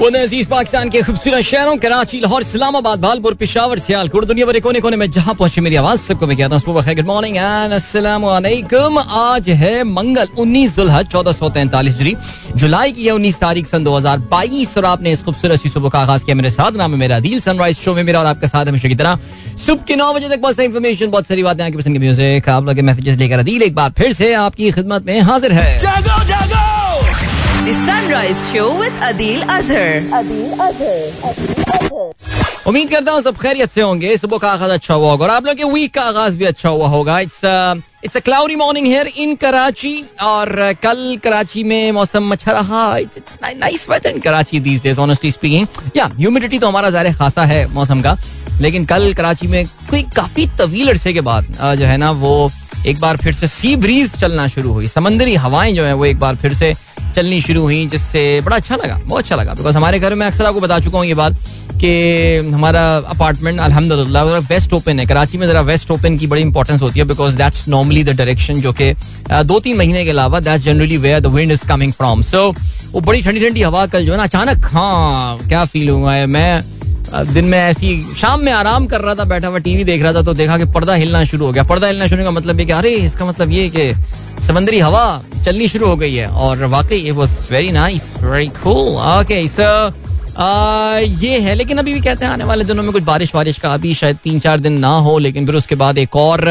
अज़ीज़ पाकिस्तान के खूबसूरत शहरों, कराची, लाहौर, इस्लामाबाद, भालपुर, पिशावर, सियालकोट, दुनिया भर कोने कोने में जहाँ पहुँचे मेरी आवाज़, सबको मैं कहता हूँ गुड मॉर्निंग एंड अस्सलाम आज है मंगल 19 जुल्हज चौदह सौ तैंतालीस जुरी जुलाई की है उन्नीस तारीख, सन 2022 और आपने इस खूबसूरत सुबह का आगाज़ किया मेरे साथ। नाम है मेरा दिल सनराइज शो में मेरा और आपका साथ हमेशा की तरह। सुबह के नौ बजे तक बहुत सारी इन्फॉर्मेशन बहुत सारी बातें, आपकी पसंद की म्यूज़िक आप लोग मैसेजेस लेकर दिल एक बार फिर से आपकी खिदमत में हाजिर है। जागो The Sunrise Show with Adil Azhar. उम्मीद करता हूँ सब खैरियत से होंगे। सुबह का आगाज़ अच्छा हुआ होगा और आप लोग के वीक का आगाज़ भी अच्छा हुआ होगा। It's it's a cloudy morning here in Karachi और uh, कल कराची में मौसम अच्छा रहा। It's nice weather in Karachi these days honestly speaking या ह्यूमिडिटी तो हमारा ज़ाहिर खासा है मौसम का। लेकिन कल कराची में कोई काफ़ी तवील अरसे के बाद जो है ना वो एक बार फिर से सी ब्रीज चलना शुरू हुई। समंदरी हवाएँ जो है, वो एक बार फिर से चलनी शुरू हुई, जिससे बड़ा अच्छा लगा, बहुत अच्छा लगा। बिकॉज़ हमारे घर में अक्सर आपको बता चुका हूँ ये बात कि हमारा अपार्टमेंट अल्हम्दुलिल्लाह वेस्ट ओपन है। कराची में जरा वेस्ट ओपन की बड़ी इंपॉर्टेंस होती है because that's normally the direction जो कि दो तीन महीने के अलावा that's generally where the wind is coming from so वो बड़ी ठंडी ठंडी हवा कल जो है ना, अचानक हाँ क्या फील हुआ है? मैं दिन में ऐसी शाम में आराम कर रहा था, बैठा हुआ टीवी देख रहा था तो देखा कि पर्दा हिलना शुरू हो गया। पर्दा हिलना शुरू का मतलब ये कि, अरे, इसका मतलब ये कि समंदरी हवा चलनी शुरू हो गई है, और वाकई it was very nice very cool okay ये है, लेकिन अभी भी कहते हैं, आने वाले दिनों में कुछ बारिश वारिश का अभी शायद तीन चार दिन ना हो, लेकिन फिर उसके बाद एक और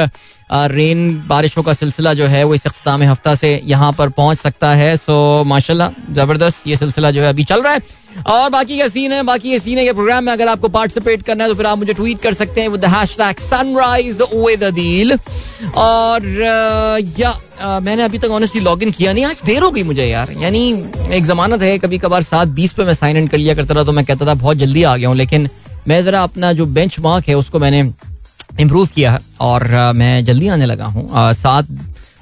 रेन बारिशों का सिलसिला जो है, वो इस अख्ताम हफ़्ता से यहाँ पर पहुँच सकता है। सो माशाल्लाह, ज़बरदस्त ये सिलसिला जो है अभी चल रहा है। और बाकी का सीन है बाकी ये सीने के प्रोग्राम में अगर आपको पार्टिसिपेट करना है तो फिर आप मुझे ट्वीट कर सकते हैं with hashtag sunrise with Adeel और या आ, मैंने अभी तक ऑनेस्टली लॉगिन किया नहीं आज देर हो गई मुझे यार। यानी एक जमानत है कभी कभार सात बीस पे मैं साइन इन कर लिया करता था तो मैं कहता था बहुत जल्दी आ गया हूँ लेकिन मैं जरा अपना जो बेंच है उसको मैंने इम्प्रूव किया है और मैं जल्दी आने लगा हूँ। सात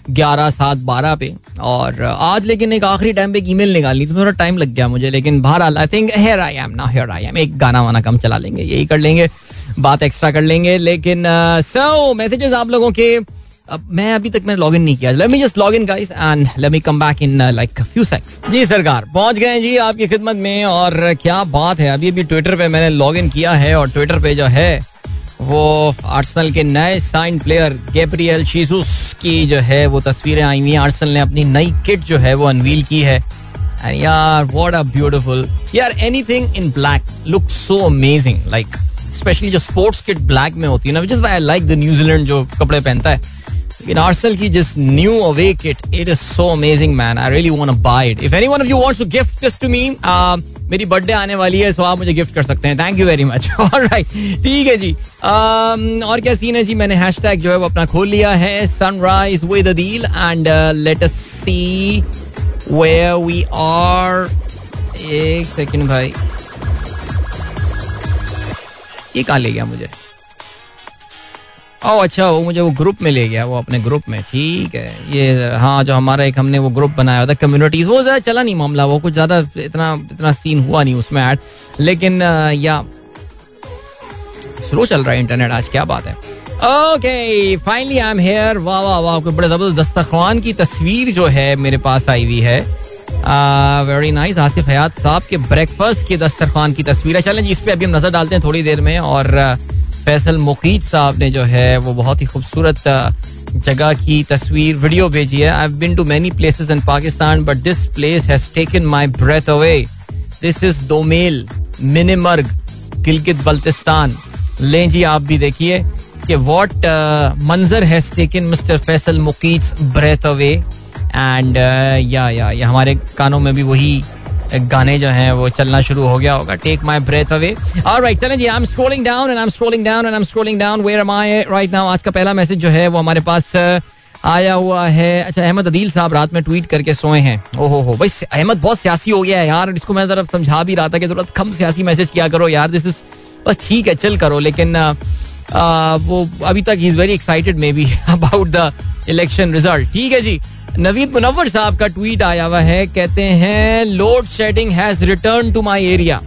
ग्यारह सात बारह पे। और आज लेकिन एक आखिरी टाइम पे एक ईमेल निकालनी तो थोड़ा टाइम लग गया मुझे, लेकिन बहरहाल I think here I am ना हेयर आई एम एक गाना वाना कम चला लेंगे, यही कर लेंगे, बात एक्स्ट्रा कर लेंगे, लेकिन सो मैसेजेस आप लोगों के, अब मैं अभी तक मैंने लॉगिन नहीं किया। Let me just log in guys and let me come back in like few seconds जी, सरकार, पहुँच गए जी आपकी खिदमत में, और क्या बात है, अभी अभी ट्विटर पे मैंने लॉग इन किया है, और ट्विटर पे जो है, वो आर्सेनल के नए साइन प्लेयर गैब्रियल शीजुस की जो है, वो तस्वीरें आई हुई आर्सेनल ने अपनी नई किट जो है, वो अनवील की है। एंड यार व्हाट अ ब्यूटीफुल यार anything in black look so amazing like especially जो स्पोर्ट्स किट ब्लैक में होती है ना which I like the New Zealand जो कपड़े पहनता है। लेकिन आर्सेनल की जिस new away kit it is so amazing man I really want to buy it if anyone of you wants to gift this to me मेरी birthday आने वाली है सो आप मुझे गिफ्ट कर सकते हैं। Thank you very much right ठीक है जी। Um, और क्या सीन है जी? मैंने हैश जो है वो अपना खोल लिया है। Sunrise with and let us see where we are एक सेकंड भाई। ये कहा ले गया मुझे? ओ अच्छा वो मुझे वो ग्रुप में ले गया वो अपने ग्रुप में ठीक है। ये हाँ जो हमारा एक हमने वो ग्रुप बनाया था कम्युनिटीज वो ज़्यादा चला नहीं मामला वो कुछ ज़्यादा इतना इतना सीन हुआ नहीं उसमें ऐड लेकिन या स्लो चल रहा है इंटरनेट आज क्या बात है। Okay finally I am here वाह वाह वाह कोई बड़े ज़बरदस्त दस्तरखान की तस्वीर जो है मेरे पास आई हुई है। वेरी नाइस आसिफ हयात साहब के ब्रेकफास्ट के दस्तरखान की तस्वीर है। चलें जी इस पे अभी हम नज़र डालते हैं थोड़ी देर में और uh, फैसल मुकीद साहब ने जो है, वो बहुत ही खूबसूरत जगह की तस्वीर, वीडियो भेजी है। I been to many places in Pakistan but this place has taken my breath away this is Domel Minimarg Gilgit Baltistan लें जी, आप भी देखिए कि व्हाट मंजर has taken mister Faisal Muqeed breath away and या या, हमारे कानों में भी वही गाने जो हैं वो चलना शुरू हो गया होगा। Take my breath away alright चलें जी I am scrolling down and I am scrolling down and I am scrolling down where am I right now आज का पहला मैसेज जो है वो हमारे पास आया हुआ है। अच्छा अहमद अदील साहब रात में ट्वीट करके सोए हैं। ओहो हो भाई अहमद बहुत सियासी हो गया है यार। इसको मैं जरा समझा भी रहा था कि थोड़ा कम सियासी मैसेज किया करो यार। दिस इज़ बस ठीक है चल करो। लेकिन आ, वो अभी तक ही is very excited maybe about the election result ठीक है जी। नवीद मुनवर साहब का ट्वीट आया हुआ है, कहते हैं load shedding has return to my area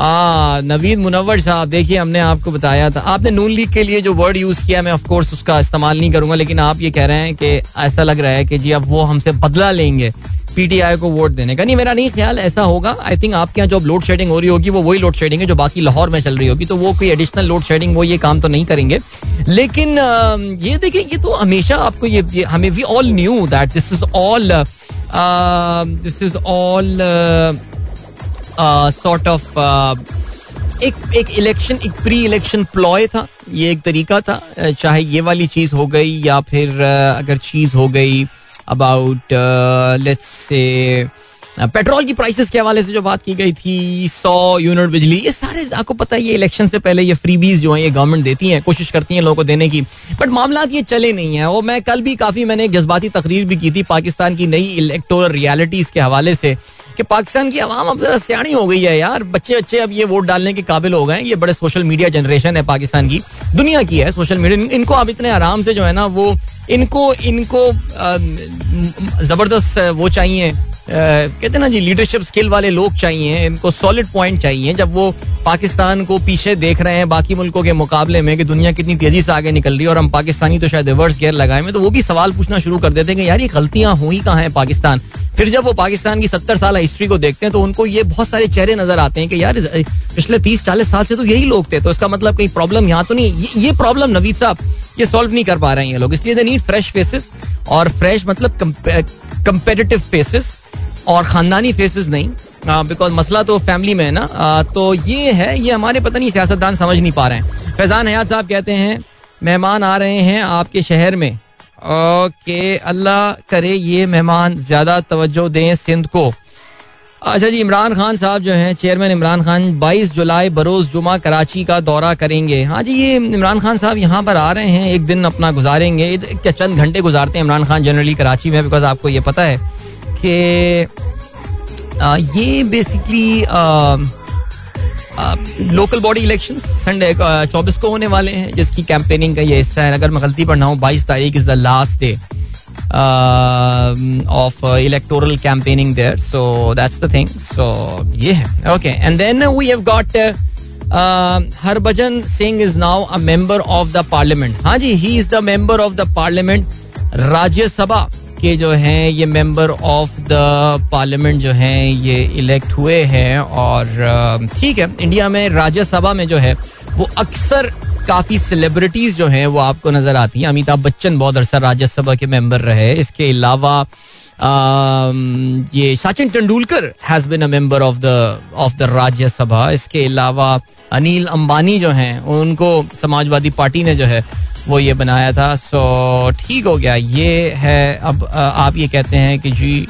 आ, नवीद मुनवर साहब देखिए हमने आपको बताया था। आपने नून लीग के लिए जो वर्ड यूज़ किया मैं ऑफ़ कोर्स उसका इस्तेमाल नहीं करूँगा लेकिन आप ये कह रहे हैं कि ऐसा लग रहा है कि जी अब वो हमसे बदला लेंगे पीटीआई को वोट देने का। नहीं मेरा नहीं ख्याल ऐसा होगा। आई थिंक आपके यहाँ जो लोड शेडिंग हो रही होगी वो वही लोड शेडिंग है जो बाकी लाहौर में चल रही होगी तो वो कोई एडिशनल लोड शेडिंग वो ये काम तो नहीं करेंगे। लेकिन ये देखिए ये तो हमेशा आपको ये, ये हमें we all knew that this is all this is all sort of एक एक इलेक्शन एक प्री इलेक्शन प्लॉय था, ये एक तरीका था चाहे ये वाली चीज़ हो गई या फिर अगर चीज़ हो गई अबाउट लेट्स से पेट्रोल की प्राइसेस के हवाले से जो बात की गई थी, सौ यूनिट बिजली, ये सारे, आपको पता है, ये इलेक्शन से पहले ये फ्रीबीज जो है, ये गवर्नमेंट देती है, कोशिश करती है लोगों को देने की बट मामला ये चले नहीं है। और मैं कल भी काफ़ी मैंने एक जज्बाती तकरीर भी की थी पाकिस्तान की नई इलेक्टोरल रियलिटीज के हवाले से कि पाकिस्तान की आवाम अब जरा सियाणी हो गई है यार। बच्चे अच्छे अब ये वोट डालने के काबिल हो गए ये बड़े सोशल मीडिया जनरेशन है पाकिस्तान की। दुनिया की है सोशल मीडिया इनको अब इतने आराम से जो है ना वो इनको इनको ज़बरदस्त वो चाहिए। कहते ना जी लीडरशिप स्किल वाले लोग चाहिए। इनको सॉलिड पॉइंट चाहिए। जब वो पाकिस्तान को पीछे देख रहे हैं बाकी मुल्कों के मुकाबले में कि दुनिया कितनी तेज़ी से आगे निकल रही है और हम पाकिस्तानी तो शायद रिवर्स गेयर लगाए। में तो वो भी सवाल पूछना शुरू कर देते हैं कि यार ये गलतियाँ हुई कहाँ हैं पाकिस्तान? फिर जब वो पाकिस्तान की सत्तर साल हिस्ट्री को देखते हैं तो उनको ये बहुत सारे चेहरे नज़र आते हैं कि यार पिछले तीस, चालीस साल से तो यही लोग थे तो इसका मतलब कहीं प्रॉब्लम यहाँ तो नहीं ये प्रॉब्लम नवीद साहब, ये सॉल्व नहीं कर पा रहे हैं ये लोग। इसलिए दे नीड फ्रेश फेसेस और फ्रेश मतलब कंपेटिटिव फेसेस और खानदानी फेसेस नहीं। बिकॉज़ मसला तो फैमिली में है ना। तो ये है, ये हमारे पता नहीं सियासतदान समझ नहीं पा रहे हैं। फैजान हयात साहब कहते हैं, मेहमान आ रहे हैं आपके शहर में। ओके, अल्लाह करे ये मेहमान ज़्यादा तवज्जो दें सिंध को। अच्छा जी, इमरान खान साहब जो हैं चेयरमैन इमरान खान 22 जुलाई बरोज जुमा कराची का दौरा करेंगे। हाँ जी, ये इमरान खान साहब यहाँ पर आ रहे हैं, एक दिन अपना गुजारेंगे। क्या चंद घंटे गुजारते हैं इमरान खान जनरली कराची में बिकॉज़ आपको ये पता है कि ये basically local body election Sunday चौबीस को होने वाले हैं, जिसकी कैंपेनिंग का ये हिस्सा है। अगर मैं गलती पर ना हूँ, बाईस तारीख is the last day of electoral campaigning there so that's the thing so ये है। Okay and then we have got Harbhajan Singh is now a member of the parliament हाँ जी he is the member of the parliament Rajya Sabha के जो हैं, ये member of the parliament जो हैं, ये इलेक्ट हुए हैं और ठीक है इंडिया में राज्यसभा में जो है, वो अक्सर काफ़ी सेलिब्रिटीज जो हैं, वो आपको नज़र आती हैं। अमिताभ बच्चन बहुत अरसा राज्यसभा के मेंबर रहे। इसके अलावा ये Sachin Tendulkar has been a member of the of the Rajya Sabha इसके अलावा अनिल अंबानी जो हैं, उनको समाजवादी पार्टी ने जो है वो ये बनाया था, सो ठीक हो गया। ये है, अब आप ये कहते हैं कि जी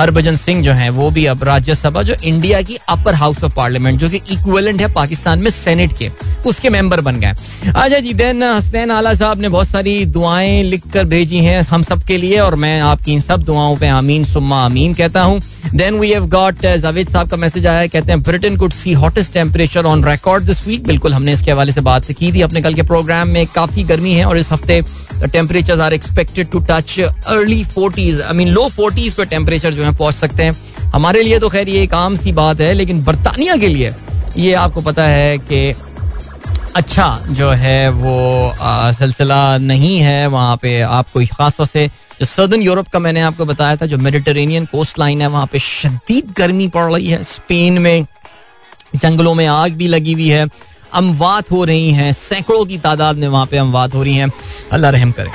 हरभजन सिंह जो हैं, वो भी अब राज्यसभा, जो इंडिया की अपर हाउस ऑफ़ पार्लियामेंट, जो कि इक्विवेलेंट है पाकिस्तान में सेनेट के, उसके मेंबर बन गए। अच्छा जी देन हसनैन आला साहब ने बहुत सारी दुआएँ लिख कर भेजी हैं हम सब के लिए, और मैं आपकी इन सब दुआओं पे आमीन, सुम्मा आमीन कहता हूँ। Then we have got Javed sahab का मैसेज आया कहते हैं Britain could see hottest temperature on record this week बिल्कुल, हमने इसके हवाले से बात की थी अपने कल के प्रोग्राम में, काफ़ी गर्मी है, और इस हफ़्ते temperature are expected to touch early forties I mean low forties पे टेम्परेचर जो है पहुँच सकते हैं। हमारे लिए तो खैर ये एक आम सी बात है, लेकिन बरतानिया के लिए ये आपको पता है कि अच्छा जो है वो सिलसिला नहीं है वहाँ पे आपको खास तौर से जो सदर्न यूरोप का मैंने आपको बताया था, जो मेडिटेरेनियन कोस्ट लाइन है, वहाँ पे शदीद गर्मी पड़ रही है। स्पेन में, जंगलों में आग भी लगी हुई है। अमवात हो रही हैं, सैकड़ों की तादाद में वहाँ पे अमवात हो रही हैं। अल्लाह रहम करे।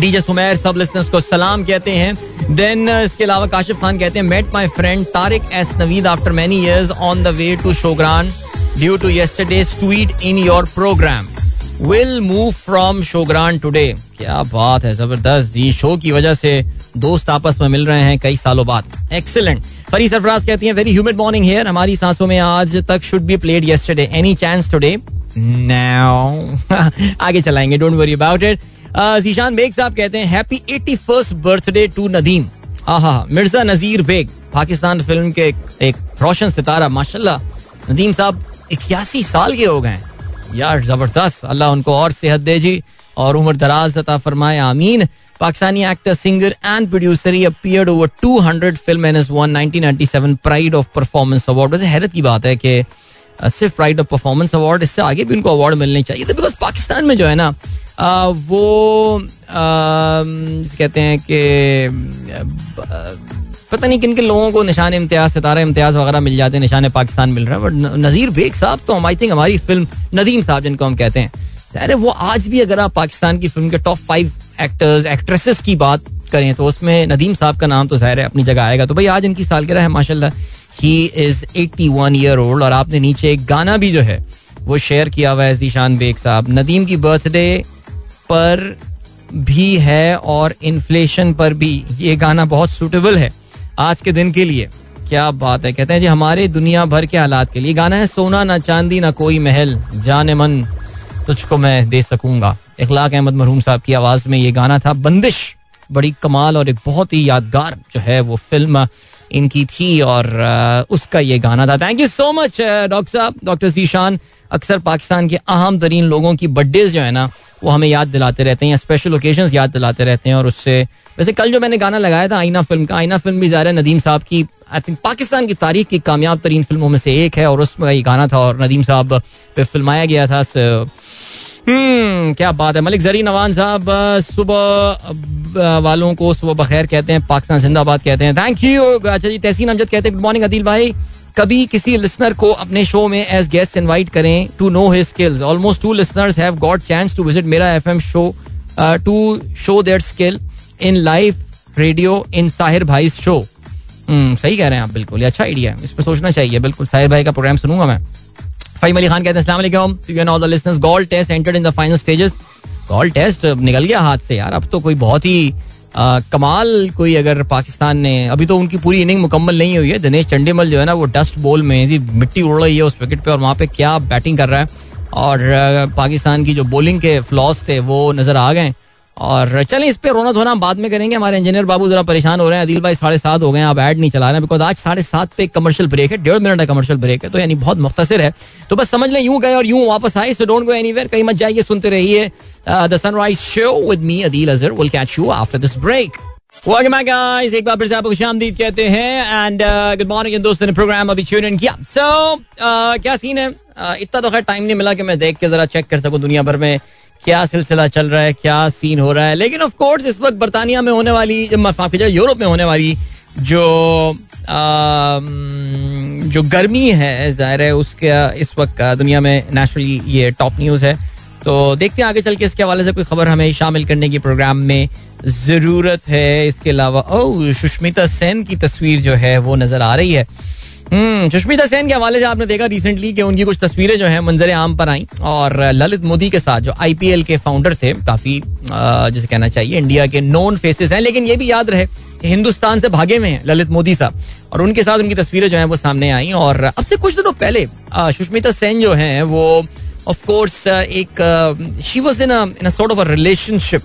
डीजे सुमेर सब लिसनर्स को सलाम कहते हैं। देन uh, इसके अलावा काशिफ खान कहते हैं met my friend Tariq S Naveed after many years on the way to Shogran due to yesterday's tweet in your program will move from Shogran today क्या बात है ज़बरदस्त। जी शो की वजह से दोस्त आपस में मिल रहे हैं कई सालों बाद। एक्सेलेंट फरी सरफराज कहती हैं वेरी ह्यूमिड मॉर्निंग हेयर हमारी सांसों में आज तक should be played yesterday any chance today now आगे चलाएँगे don't worry about it Zeeshan Baig sahab कहते हैं happy eighty first birthday to Nadeem आहा मिर्ज़ा नजीर बेग, पाकिस्तान फ़िल्म के एक रोशन सितारा, माशाल्लाह। नदीम साहब इक्यासी साल के हो गए यार, ज़बरदस्त, अल्लाह उनको और सेहत दे जी और उम्र दराज अता फरमाए, आमीन। Pakistani actor singer and producer he appeared over 200 film and won 1997 pride of performance award वैसे हैरत की बात है कि सिर्फ़ प्राइड ऑफ़ परफॉर्मेंस अवार्ड इससे आगे भी उनको अवार्ड मिलने चाहिए। थे बिकॉज़ पाकिस्तान में जो है ना वो कहते हैं कि पता नहीं किन किन लोगों को निशान इम्तियाज़, सितारा इम्तियाज़ वगैरह मिल जाते हैं, निशान पाकिस्तान मिल रहा है बट नज़ीर बेग साहब तो आई थिंक हमारी फ़िल्म नदीम साहब, जिनको हम कहते हैं, अरे वो आज भी अगर आप पाकिस्तान की फ़िल्म के टॉप फाइव एक्टर्स एक्ट्रेसेस की बात करें तो उसमें नदीम साहब का नाम तो ज़ाहिर है अपनी जगह आएगा। तो भाई आज इनकी सालगिरह है, माशाल्लाह। ही इज़ 81 ईयर ओल्ड और आपने नीचे एक गाना भी जो है, वो शेयर किया हुआ है जीशान बेग साहब। नदीम की बर्थडे पर भी है और इन्फ्लेशन पर भी ये गाना बहुत सुटेबल है। आज के दिन के लिए क्या बात है? कहते हैं, जी, हमारे दुनिया भर के हालात के लिए गाना है सोना ना चांदी ना कोई महल, जाने मन तुझको मैं दे सकूँगा। इखलाक अहमद मरहूम साहब की आवाज़ में ये गाना था, बंदिश। बड़ी कमाल और एक बहुत ही यादगार जो है वो फ़िल्म इनकी थी और उसका ये गाना था। Thank you so much doctor sahab, doctor Zeeshan. अक्सर पाकिस्तान के अहम तरीन लोगों की बर्थडेज जो है ना, वो हमें याद दिलाते रहते हैं स्पेशल ओकेजन याद दिलाते रहते हैं और उससे, वैसे कल जो मैंने गाना लगाया था, आईना फ़िल्म का, आईना फ़िल्म भी ज़्यादा नदीम साहब की आई थिंक पाकिस्तान की तारीख की कामयाब तरीन फ़िल्मों में से एक है और उसमें ये गाना था और नदीम साहब पे फिल्माया गया था हम्म क्या बात है। मलिक जरी नवान साहब सुबह वालों को सुबह बखैर कहते हैं, पाकिस्तान जिंदाबाद कहते हैं। थैंक यू अच्छा जी, तहसीन अमजद कहते हैं गुड मॉर्निंग अदिल भाई। कभी किसी लिसनर को अपने शो में एज गेस्ट इनवाइट करें to know his skills almost two listeners have got chance to visit मेरा FM show to show that skill in live radio in Sahir भाई शो सही कह रहे हैं आप, बिल्कुल। अच्छा आइडिया है। इस पर सोचना चाहिए। बिल्कुल साहिर भाई का प्रोग्राम सुनूँगा मैं। फहीम अली खान कहते हैं listeners goal test entered in the final stages goal test निकल गया हाथ से यार। अब तो कोई बहुत ही आ, कमाल कोई अगर पाकिस्तान ने अभी तो उनकी पूरी इनिंग मुकम्मल नहीं हुई है। दिनेश चंडीमल जो है ना वो डस्ट बॉल में जी मिट्टी उड़ रही है उस विकेट पे और वहाँ पे क्या बैटिंग कर रहा है। और पाकिस्तान की जो बॉलिंग के फ्लॉस थे वो नज़र आ गए। और चलें इस पे रोना धोना बाद में करेंगे। हमारे इंजीनियर बाबू जरा परेशान हो रहे हैं। अदिल भाई साढ़े सात हो गए हैं आप ऐड नहीं चला रहे हैं। बिकॉज़ आज साढ़े सात पे कमर्शियल ब्रेक है डेढ़ मिनट का कमर्शियल ब्रेक है। तो यानी बहुत मुख्तर है। तो बस समझ लें यूँ गए और यूँ वापस आए। सो डोंट गो एनीवेयर कहीं मत जाइए सुनते रहिए the sunrise show with me Adeel Azhar will catch you after this break guys. एक बार फिर से आपको खुशामदीद कहते हैं। एंड गुड मॉर्निंग दोस्तों ने प्रोग्राम अभी ट्यून इन किया। सो so, uh, क्या सीन है? Uh, इतना तो खैर टाइम नहीं मिला कि मैं देख के जरा चेक कर सकूँ दुनिया भर में। क्या सिलसिला चल रहा है, क्या सीन हो रहा है? लेकिन ऑफ़ कोर्स इस वक्त बरतानिया में होने वाली यूरोप में होने वाली जो जो गर्मी है, ज़ाहिर है उसके, इस वक्त दुनिया में नेशनली ये टॉप न्यूज़ है। तो देखते हैं आगे चल के इसके हवाले से कोई खबर हमें शामिल करने की प्रोग्राम में ज़रूरत है। इसके अलावा, ओ, सुष्मिता सेन की तस्वीर जो है, वो नज़र आ रही है। सुष्मिता सेन के हवाले से आपने देखा रिसेंटली कि उनकी कुछ तस्वीरें जो है मंजर आम पर आई और ललित मोदी के साथ जो आईपीएल के फाउंडर थे, काफ़ी जिसे कहना चाहिए इंडिया के नोन फेसेस हैं, लेकिन ये भी याद रहे हिंदुस्तान से भागे में हैं ललित मोदी साहब और उनके साथ उनकी तस्वीरें जो है वो सामने आई और अब से कुछ दिनों पहले सुष्मिता सेन जो है वो ऑफ़ कोर्स एक she was in in sort of a relationship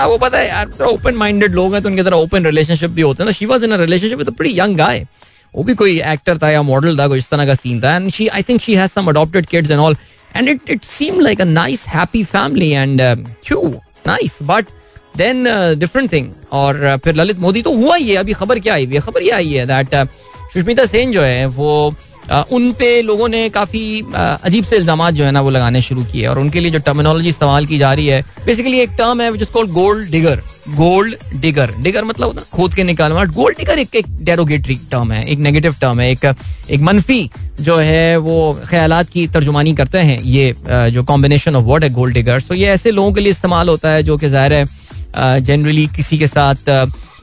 वो पता है यार ओपन माइंडेड लोग हैं तो उनके तरह ओपन रिलेशनशिप भी होते हैं she was in relationship a pretty young guy वो भी कोई एक्टर था या मॉडल था कोई इस तरह का सीन था। And she I think she has some adopted kids and all and it it seem like a nice happy family and cue nice but then different thing और uh, फिर ललित मोदी तो हुआ ही है अभी खबर क्या आई? हुई है खबर ये आई है दैट uh, सुष्मिता सेन जो है वो उन पे लोगों ने काफ़ी अजीब से इल्ज़ाम जो है ना वो लगाने शुरू किए और उनके लिए जो टर्मिनोलॉजी इस्तेमाल की जा रही है बेसिकली एक टर्म है जिसको gold digger gold digger digger मतलब होता है खोद के निकालना। गोल्ड डिगर एक एक डेरोगेटरी टर्म है, एक नेगेटिव टर्म है, एक एक मनफी जो है वो ख्याल की तर्जुमानी करते हैं। ये जो कॉम्बिनेशन ऑफ़ वर्ड है गोल्ड डिगर सो ये ऐसे लोगों के लिए इस्तेमाल होता है जो कि ज़ाहिर है जनरली किसी के साथ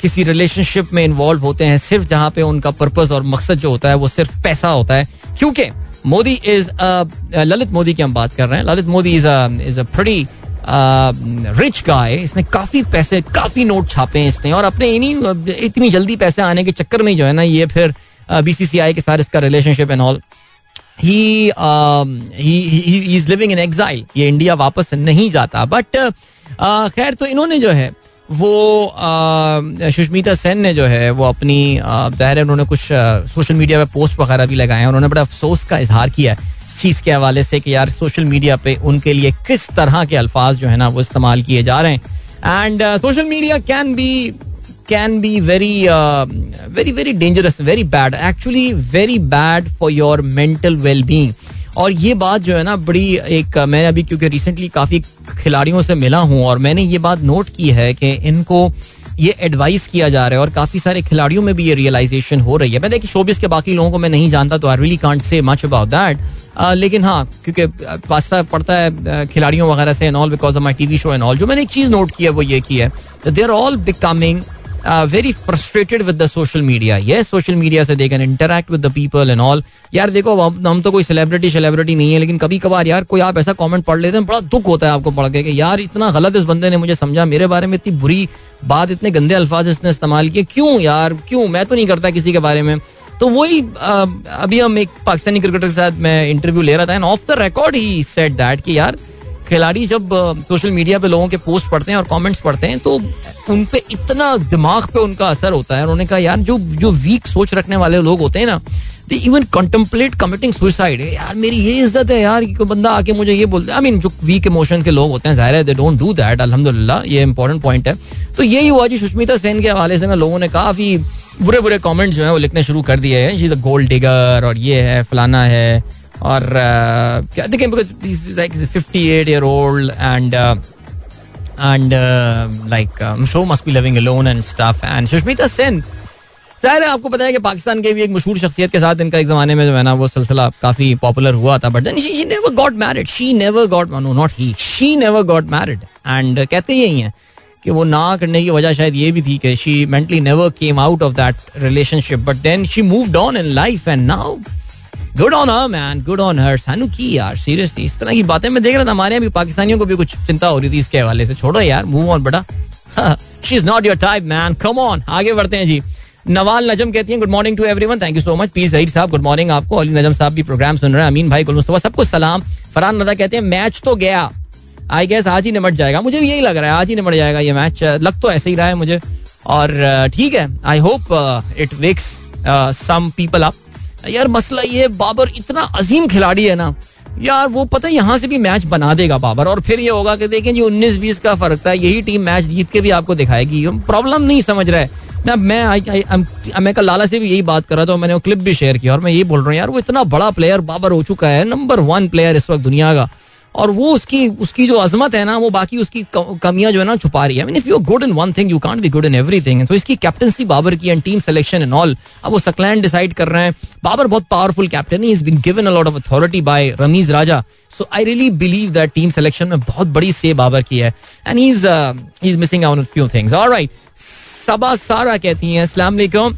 किसी रिलेशनशिप में इन्वॉल्व होते हैं, सिर्फ़ जहाँ पे उनका पर्पज और मकसद जो होता है, वो सिर्फ़ पैसा होता है। क्योंकि मोदी इज़ ललित मोदी की हम बात कर रहे हैं। Lalit Modi is is a rich guy इसने काफ़ी पैसे, काफ़ी नोट छापे हैं इसने। और अपने इन्हीं, इतनी जल्दी पैसे आने के चक्कर में जो है ना, ये फिर बीसीसीआई के साथ इसका relationship and all he is living in exile ये इंडिया वापस नहीं जाता। बट खैर तो इन्होंने जो है वो सुष्मिता सेन ने जो है, वो अपनी ज़ाहिर उन्होंने कुछ सोशल मीडिया पे पोस्ट वगैरह भी लगाए हैं। उन्होंने बड़ा अफसोस का इजहार किया है चीज़ के हवाले से कि यार सोशल मीडिया पे उनके लिए किस तरह के अल्फाज जो है ना, वो इस्तेमाल किए जा रहे हैं। And social media can be can be very very very dangerous very bad actually very bad for your mental well being और ये बात जो है ना, बड़ी एक, मैं अभी क्योंकि रिसेंटली काफ़ी खिलाड़ियों से मिला हूँ और मैंने ये बात नोट की है कि इनको ये एडवाइस किया जा रहा है और काफ़ी सारे खिलाड़ियों में भी ये रियलाइजेशन हो रही है। मैं देखिए शोबिस के बाकी लोगों को मैं नहीं जानता तो I really can't say much about that लेकिन हाँ क्योंकि वास्ता पड़ता है खिलाड़ियों वगैरह से and all because of my TV show and all जो मैंने एक चीज़ नोट की है, वो ये की है they are all becoming very frustrated with the social media ये सोशल मीडिया से they can interact with the people and all यार देखो हम, तो कोई सेलिब्रिटी सेलिब्रिटी नहीं है लेकिन कभी कभार यार कोई आप ऐसा कमेंट पढ़ लेते हैं बड़ा दुख होता है आपको पढ़ के कि यार इतना गलत इस बंदे ने मुझे समझा मेरे बारे में इतनी बुरी बात इतने गंदे अल्फाज इसने इस्तेमाल किए। क्यों यार? क्यों? मैं तो नहीं करता किसी के बारे में। तो वही अभी हम एक पाकिस्तानी क्रिकेटर के साथ मैं इंटरव्यू ले रहा था and off the record he said that कि यार खिलाड़ी जब सोशल मीडिया पे लोगों के पोस्ट पढ़ते हैं और कमेंट्स पढ़ते हैं तो उन पे इतना दिमाग पे उनका असर होता है उन्होंने कहा, यार, जो जो वीक सोच रखने वाले लोग होते हैं ना they even contemplate committing suicide यार, मेरी ये इज़्ज़त है यार कोई बंदा आके मुझे ये बोलते हैं आई मीन जो वीक इमोशन के लोग होते हैं, ज़ाहिर है दे डोंट डू दैट अल्हम्दुलिल्लाह, ये इंपॉर्टेंट पॉइंट है। तो यही हुआ जी सुष्मिता सेन के हवाले से ना लोगों ने काफ़ी बुरे बुरे कमेंट्स जो है, वो लिखने शुरू कर दिए हैं। She is a gold digger और ये है, फलाना है। और देखिए because like fifty eight year old and and like she must be living alone and stuff and Sushmita Sen ज़ाहिर है आपको पता है कि पाकिस्तान के भी एक मशहूर शख्सियत के साथ इनका एक जमाने में जो है ना, वो सिलसिला काफ़ी पॉपुलर हुआ था. But then she never got married she never got no not he she never got married and कहते यही हैं कि वो ना करने की वजह शायद ये भी थी कि she mentally never came out of that relationship but then she moved on in life and now good on her man good on her सानू की यार सीरियसली इस तरह की बातें मैं देख रहा था हमारे यहाँ भी पाकिस्तानियों को भी कुछ चिंता हो रही थी इसके हवाले से छोड़ो यार मूव ऑन बेटा she is not your type man come on आगे बढ़ते हैं जी. नवाल नजम कहती हैं good morning to everyone thank you so much peace Zaheer sahab good morning आपको. अली नजम साहब भी प्रोग्राम सुन रहे हैं. अमीन भाई गुल सबको सलाम. फरहान नदा कहते हैं मैच तो गया. आई गेस आज ही निमट जाएगा. मुझे भी यही लग रहा है, आज ही निमट जाएगा ये मैच लग तो ऐसे ही रहा है मुझे. और, ठीक है. I hope it wakes some people up यार मसला ये बाबर इतना अजीम खिलाड़ी है ना। यार वो पता है यहाँ से भी मैच बना देगा बाबर, और फिर ये होगा कि देखें जी उन्नीस बीस का फ़र्क था, यही टीम मैच जीत के भी आपको दिखाएगी। प्रॉब्लम नहीं समझ रहा। है मैं मैं मैं कल लाला से भी यही बात कर रहा था मैंने वो क्लिप भी शेयर किया और मैं यही बोल रहा हूँ, यार वो इतना बड़ा प्लेयर बाबर हो चुका है नंबर वन प्लेयर इस वक्त दुनिया का। और वो उसकी उसकी जो अजमत है ना वो बाकी उसकी कमियाँ जो है ना छुपा रही है। Mean if you good in one thing you can't be good in everything तो इसकी कैप्टनसी बाबर की and team selection and all अब वो सकलैंड डिसाइड कर रहे हैं। बाबर बहुत powerful captain he. Is been given a lot of authority by Rameez Raja so I really believe that team selection में बहुत बड़ी से बाबर की है। And he is missing out few things alright Saba Sara कहती हैं अस्सलाम वालेकुम।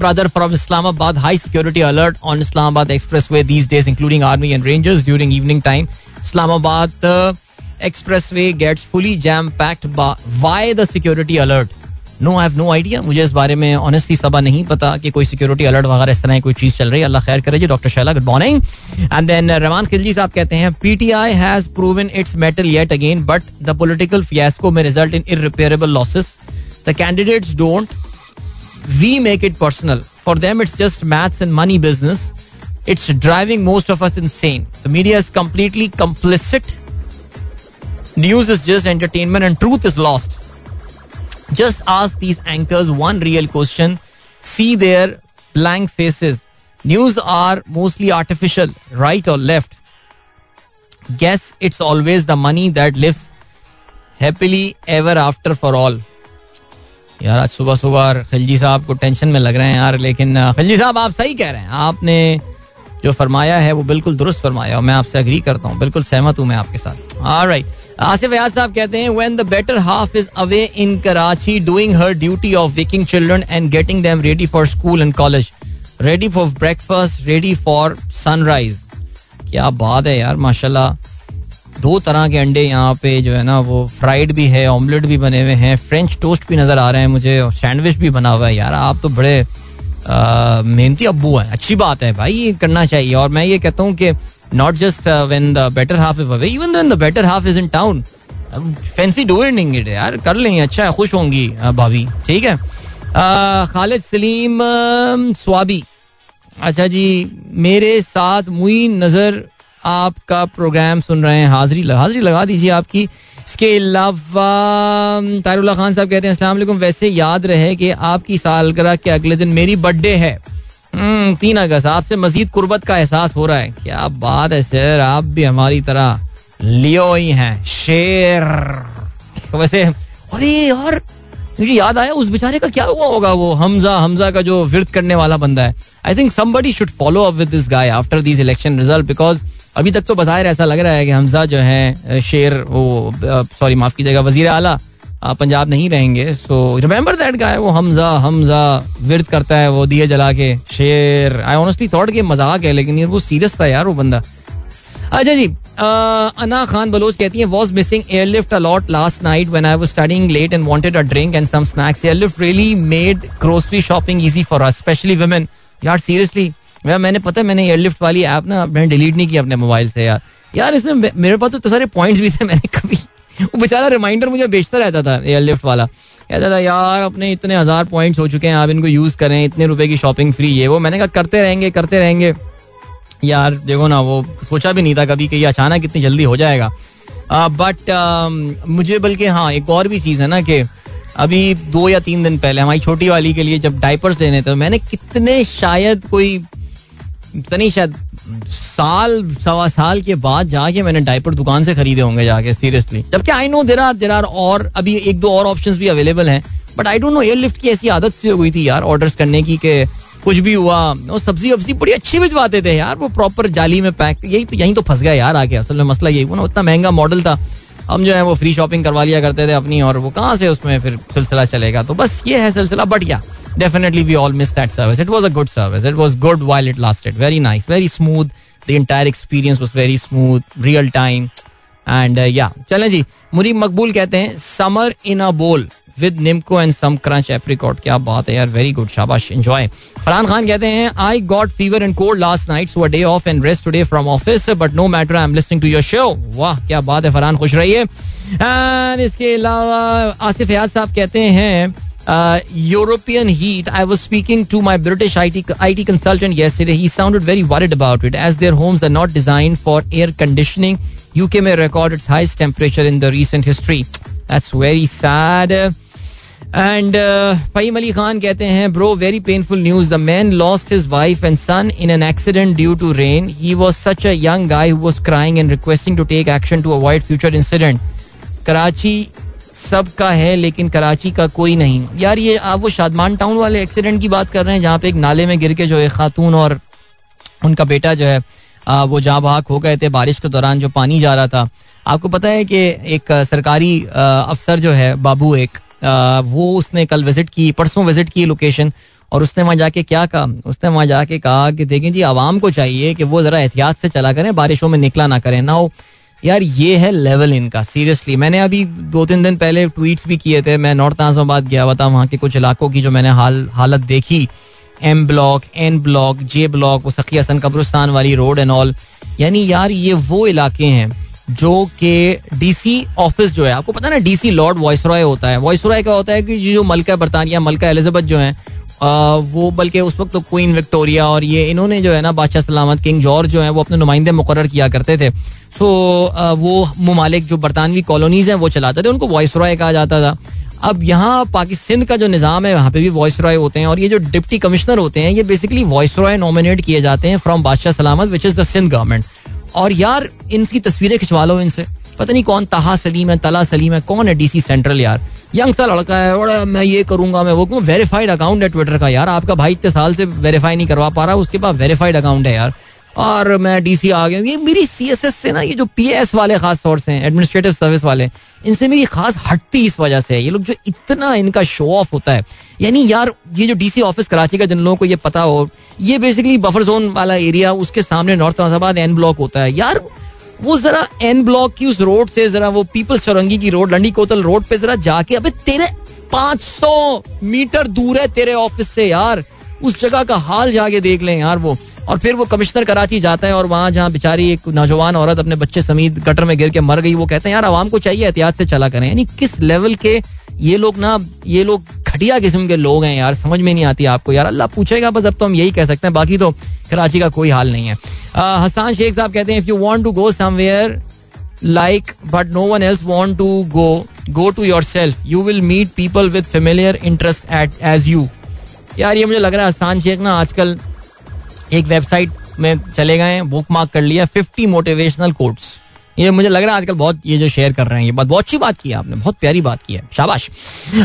Brother from Islamabad. High security alert on Islamabad Expressway these days, including army and rangers during evening time. Islamabad expressway gets fully jam packed. Why the security alert no I have no idea मुझे इस बारे में honestly सबा नहीं पता कि कोई security alert वगैरह इस तरह की कोई चीज़ चल रही है। अल्लाह खैर करे जी doctor Shaila good morning and then Raman Khilji sahab कहते हैं PTI has proven its mettle yet again but the political fiasco may result in irreparable losses the candidates don't we make it personal for them it's just maths and money business it's driving most of us insane the media is completely complicit news is just entertainment and truth is lost just ask these anchors one real question see their blank faces news are mostly artificial right or left guess it's always the money that lives happily ever after for all यार, आज सुबह सुबह खिलजी साहब को tension में लग रहे हैं यार, लेकिन खिलजी साहब, आप सही कह रहे हैं। आपने जो फरमाया है, वो बिल्कुल दुरुस्त फरमाया और मैं आपसे अग्री करता हूँ। बिल्कुल सहमत हूँ मैं आपके साथ। राइट आसिफ अयाज साहब कहते हैं when the better half is away in Karachi doing her duty of waking children and getting them ready for school and college ready for breakfast ready for Sunrise क्या बात है यार, माशाल्लाह। दो तरह के अंडे यहाँ पे जो है ना, वो फ्राइड भी है ऑमलेट भी बने हुए हैं फ्रेंच टोस्ट भी नज़र आ रहे हैं मुझे और सैंडविच भी बना हुआ है। यार, आप तो बड़े मेहनती अबू है। अच्छी बात है भाई, ये करना चाहिए। और मैं ये कहता हूँ कि not just when the better half is away even when the better half is in town fancy doing it यार। कर लेंगे अच्छा है, खुश होंगी भाभी। ठीक है? खालिद सलीम स्वाबी। अच्छा जी, मेरे साथ मुई नज़र आपका प्रोग्राम सुन रहे हैं। हाजिरी हाजिरी लगा दीजिए आपकी। इसके अलावा तारुल्ला खान साहब कहते हैं वालेकुम वैसे याद रहे कि आपकी सालगिरह के अगले दिन मेरी बर्थडे है। हम्म, तीन अगस्त आपसे मजीद कुर्बत का एहसास हो रहा है। क्या बात है सर आप भी हमारी तरह लियो ही हैं शेर। वैसे अरे यार मुझे याद आया उस बेचारे का क्या हुआ होगा वो हमजा हमजा का जो विरत करने वाला बंदा है। I think somebody should follow up with this guy after this election result because अभी तक तो बाहर ऐसा लग रहा है कि हमजा जो है शेर, वो सॉरी माफ़ कीजिएगा, वज़ीर आला पंजाब नहीं रहेंगे। सो रिमेंबर दैट गाय वो हमजा हमजा विरत करता है, वो दिए जला के, शेर। आई ऑनेस्टली थॉट कि मज़ाक है, लेकिन वो सीरियस था यार, वो बंदा। अच्छा जी अना खान बलोच कहती है was missing Airlift a lot last night when I was studying late and wanted a drink and some snacks Airlift really made grocery shopping easy for us especially women यार सीरियसली मैं, मैंने, पता है, मैंने एयरलिफ्ट वाली app ना, मैंने delete नहीं की अपने मोबाइल से यार। यार इसमें मेरे पास तो सारे पॉइंट्स भी थे, मैंने कभी, वो बेचारा रिमाइंडर मुझे बेचता रहता था एयरलिफ्ट वाला। कहता था, यार, अपने इतने हज़ार पॉइंट्स हो चुके हैं, आप इनको यूज़ करें, इतने रुपए की शॉपिंग फ्री है वो। मैंने कहा, करते रहेंगे करते रहेंगे। यार, देखो ना, वो सोचा भी नहीं था कभी कि ये अचानक इतनी जल्दी हो जाएगा। बट मुझे बल्कि हाँ एक और भी चीज़ है ना कि अभी दो या तीन दिन पहले, हमारी छोटी वाली के लिए जब डाइपर्स लेने थे, मैंने कितने शायद कोई नहीं शायद साल, सवा साल के बाद जाके मैंने डाइपर दुकान से खरीदे होंगे जाके सीरियसली जबकि I know there are there are और, अभी एक दो और ऑप्शंस भी अवेलेबल हैं but I don't know Airlift की ऐसी आदत सी हो गई थी यार ऑर्डर्स करने की कि कुछ भी हुआ, वो सब्ज़ी वब्जी बड़ी अच्छी भिजवाते थे यार, वो प्रॉपर जाली में पैक यही तो यही तो फंस गया यार आके, असल में मसला यही, वो ना उतना महँगा मॉडल था। हम जो है वो फ्री शॉपिंग करवा लिया करते थे अपनी और वो कहाँ से उसमें फिर सिलसिला चलेगा? तो बस ये है सिलसिला but yeah definitely we all missed that service. It was a good service. It was good while it lasted. Very nice. Very smooth. The entire experience was very smooth real time. Uh, yeah. चलें जी मुरी मकबूल कहते हैं summer in a bowl with nimko and some crunch apricot क्या बात है यार very good शाबाश enjoy Farhan Khan कहते हैं I got fever and cold last night so day off and rest today from office but no matter I am listening to your show वाह क्या बात है फरहान खुश रहिए एंड इसके अलावा आसिफ याद साहब कहते हैं European heat. I was speaking to my British IT, IT consultant yesterday. He sounded very worried about it as their homes are not designed for air conditioning. UK may record its highest temperature in the recent history. That's very sad. And Faheem Ali Khan कहते हैं bro very painful news the man lost his wife and son in an accident due to rain he was such a young guy who was crying and requesting to take action to avoid future incident Karachi सब का है लेकिन कराची का कोई नहीं। यार ये आप वो शादमान टाउन वाले एक्सीडेंट की बात कर रहे हैं जहाँ पे एक नाले में गिर के जो है खातून और उनका बेटा जो है आ, वो जहाँ भाग हो गए थे बारिश के दौरान जो पानी जा रहा था। आपको पता है कि एक सरकारी अफसर जो है बाबू एक वो उसने कल विज़िट की परसों विज़िट की लोकेशन और उसने वहाँ जाके क्या कहा? उसने वहाँ जाके कहा कि देखें जी आवाम को चाहिए कि वो जरा एहतियात से चला करें बारिशों में निकला ना करें। ना यार, ये है लेवल इनका सीरियसली मैंने अभी दो तीन दिन पहले ट्वीट्स भी किए थे, मैं नॉर्थ आजमाबाद गया हुआ था, वहाँ के कुछ इलाकों की जो मैंने हाल, हालत देखी। M block N block J block वो सखी हसन कब्रस्तान वाली रोड एंड ऑल यानी यार, ये वो इलाके हैं जो कि डीसी ऑफ़िस जो है, आपको पता ना डीसी लॉर्ड वॉइस रॉय होता है। वॉइस रॉय का होता है कि जो मलका बरतानिया, मलका एलिजाबेथ जो है वो बल्कि उस वक्त तो क्वीन विक्टोरिया और ये इन्होंने जो है ना बादशाह सलामत किंग जॉर्ज जो है, वो अपने नुमाइंदे मुकर किया करते थे। सो वो ममालिक जो बरतानवी कॉलोनीज हैं, वो चलाते थे, उनको वॉइस रॉय कहा जाता था। अब यहाँ पाकिस्तान का जो निज़ाम है, वहाँ पे भी वॉइस रॉय होते हैं और ये जो डिप्टी कमिश्नर होते हैं, ये बेसिकली वॉइस रॉय नॉमिनेट किए जाते हैं फ्रॉम बादशाह सलामत which is the Sindh government और यार, इनकी तस्वीरें खिंचवा लो इनसे। पता नहीं कौन तहा सलीम है, तला सलीम है, कौन है डीसी सेंट्रल यार? यंग सा लड़का है और मैं ये करूँगा, मैं वो क्यों वेरीफाइड अकाउंट है ट्विटर का यार। आपका भाई इतने साल से वेरीफाई नहीं करवा पा रहा, उसके पास वेरीफाइड अकाउंट है यार। और मैं डीसी आ गया ये मेरी सीएसएस से ना, ये जो पीएस वाले खास तौर से एडमिनिस्ट्रेटिव सर्विस वाले, इनसे मेरी खास हटती इस वजह से। है ये लोग जो इतना इनका शो ऑफ़ होता है। यानी यार, ये जो डीसी ऑफ़िस कराची का, जिन लोगों को ये पता हो, ये बेसिकली बफर जोन वाला एरिया उसके सामने नॉर्थ अहमदाबाद एन ब्लॉक होता है। यार वो जरा एन ब्लॉक की उस रोड से जरा वो पीपल्स चौरंगी की रोड लंडी कोतल रोड पे जरा जाके, अबे तेरे 500 मीटर दूर है तेरे ऑफ़िस से यार। उस जगह का हाल जाके देख लें यार वो। और फिर वो कमिश्नर कराची जाता है और वहाँ जहाँ बेचारी एक नौजवान औरत अपने बच्चे समीत गटर में गिर के मर गई, वो कहते हैं, यार, आवाम को चाहिए एहतियात से चला करें। यानी किस लेवल के ये लोग ना, ये लोग घटिया किस्म के लोग हैं यार, समझ में नहीं आती आपको यार। अल्लाह पूछेगा, बस अब तो हम यही कह सकते हैं, बाकी तो कराची का कोई हाल नहीं है। हसान शेख साहब कहते हैं if you want to go somewhere like, but no one else want to go go to yourself. You will meet people with familiar interest at, as you. यार, ये मुझे लग रहा है आसान शेख ना आजकल एक वेबसाइट में चले गए बुक मार्क कर लिया फिफ्टी मोटिवेशनल कोट्स ये मुझे लग रहा है आजकल बहुत ये जो शेयर कर रहे हैं, ये बात, बहुत अच्छी बात की है आपने, बहुत प्यारी बात की है, शाबाश।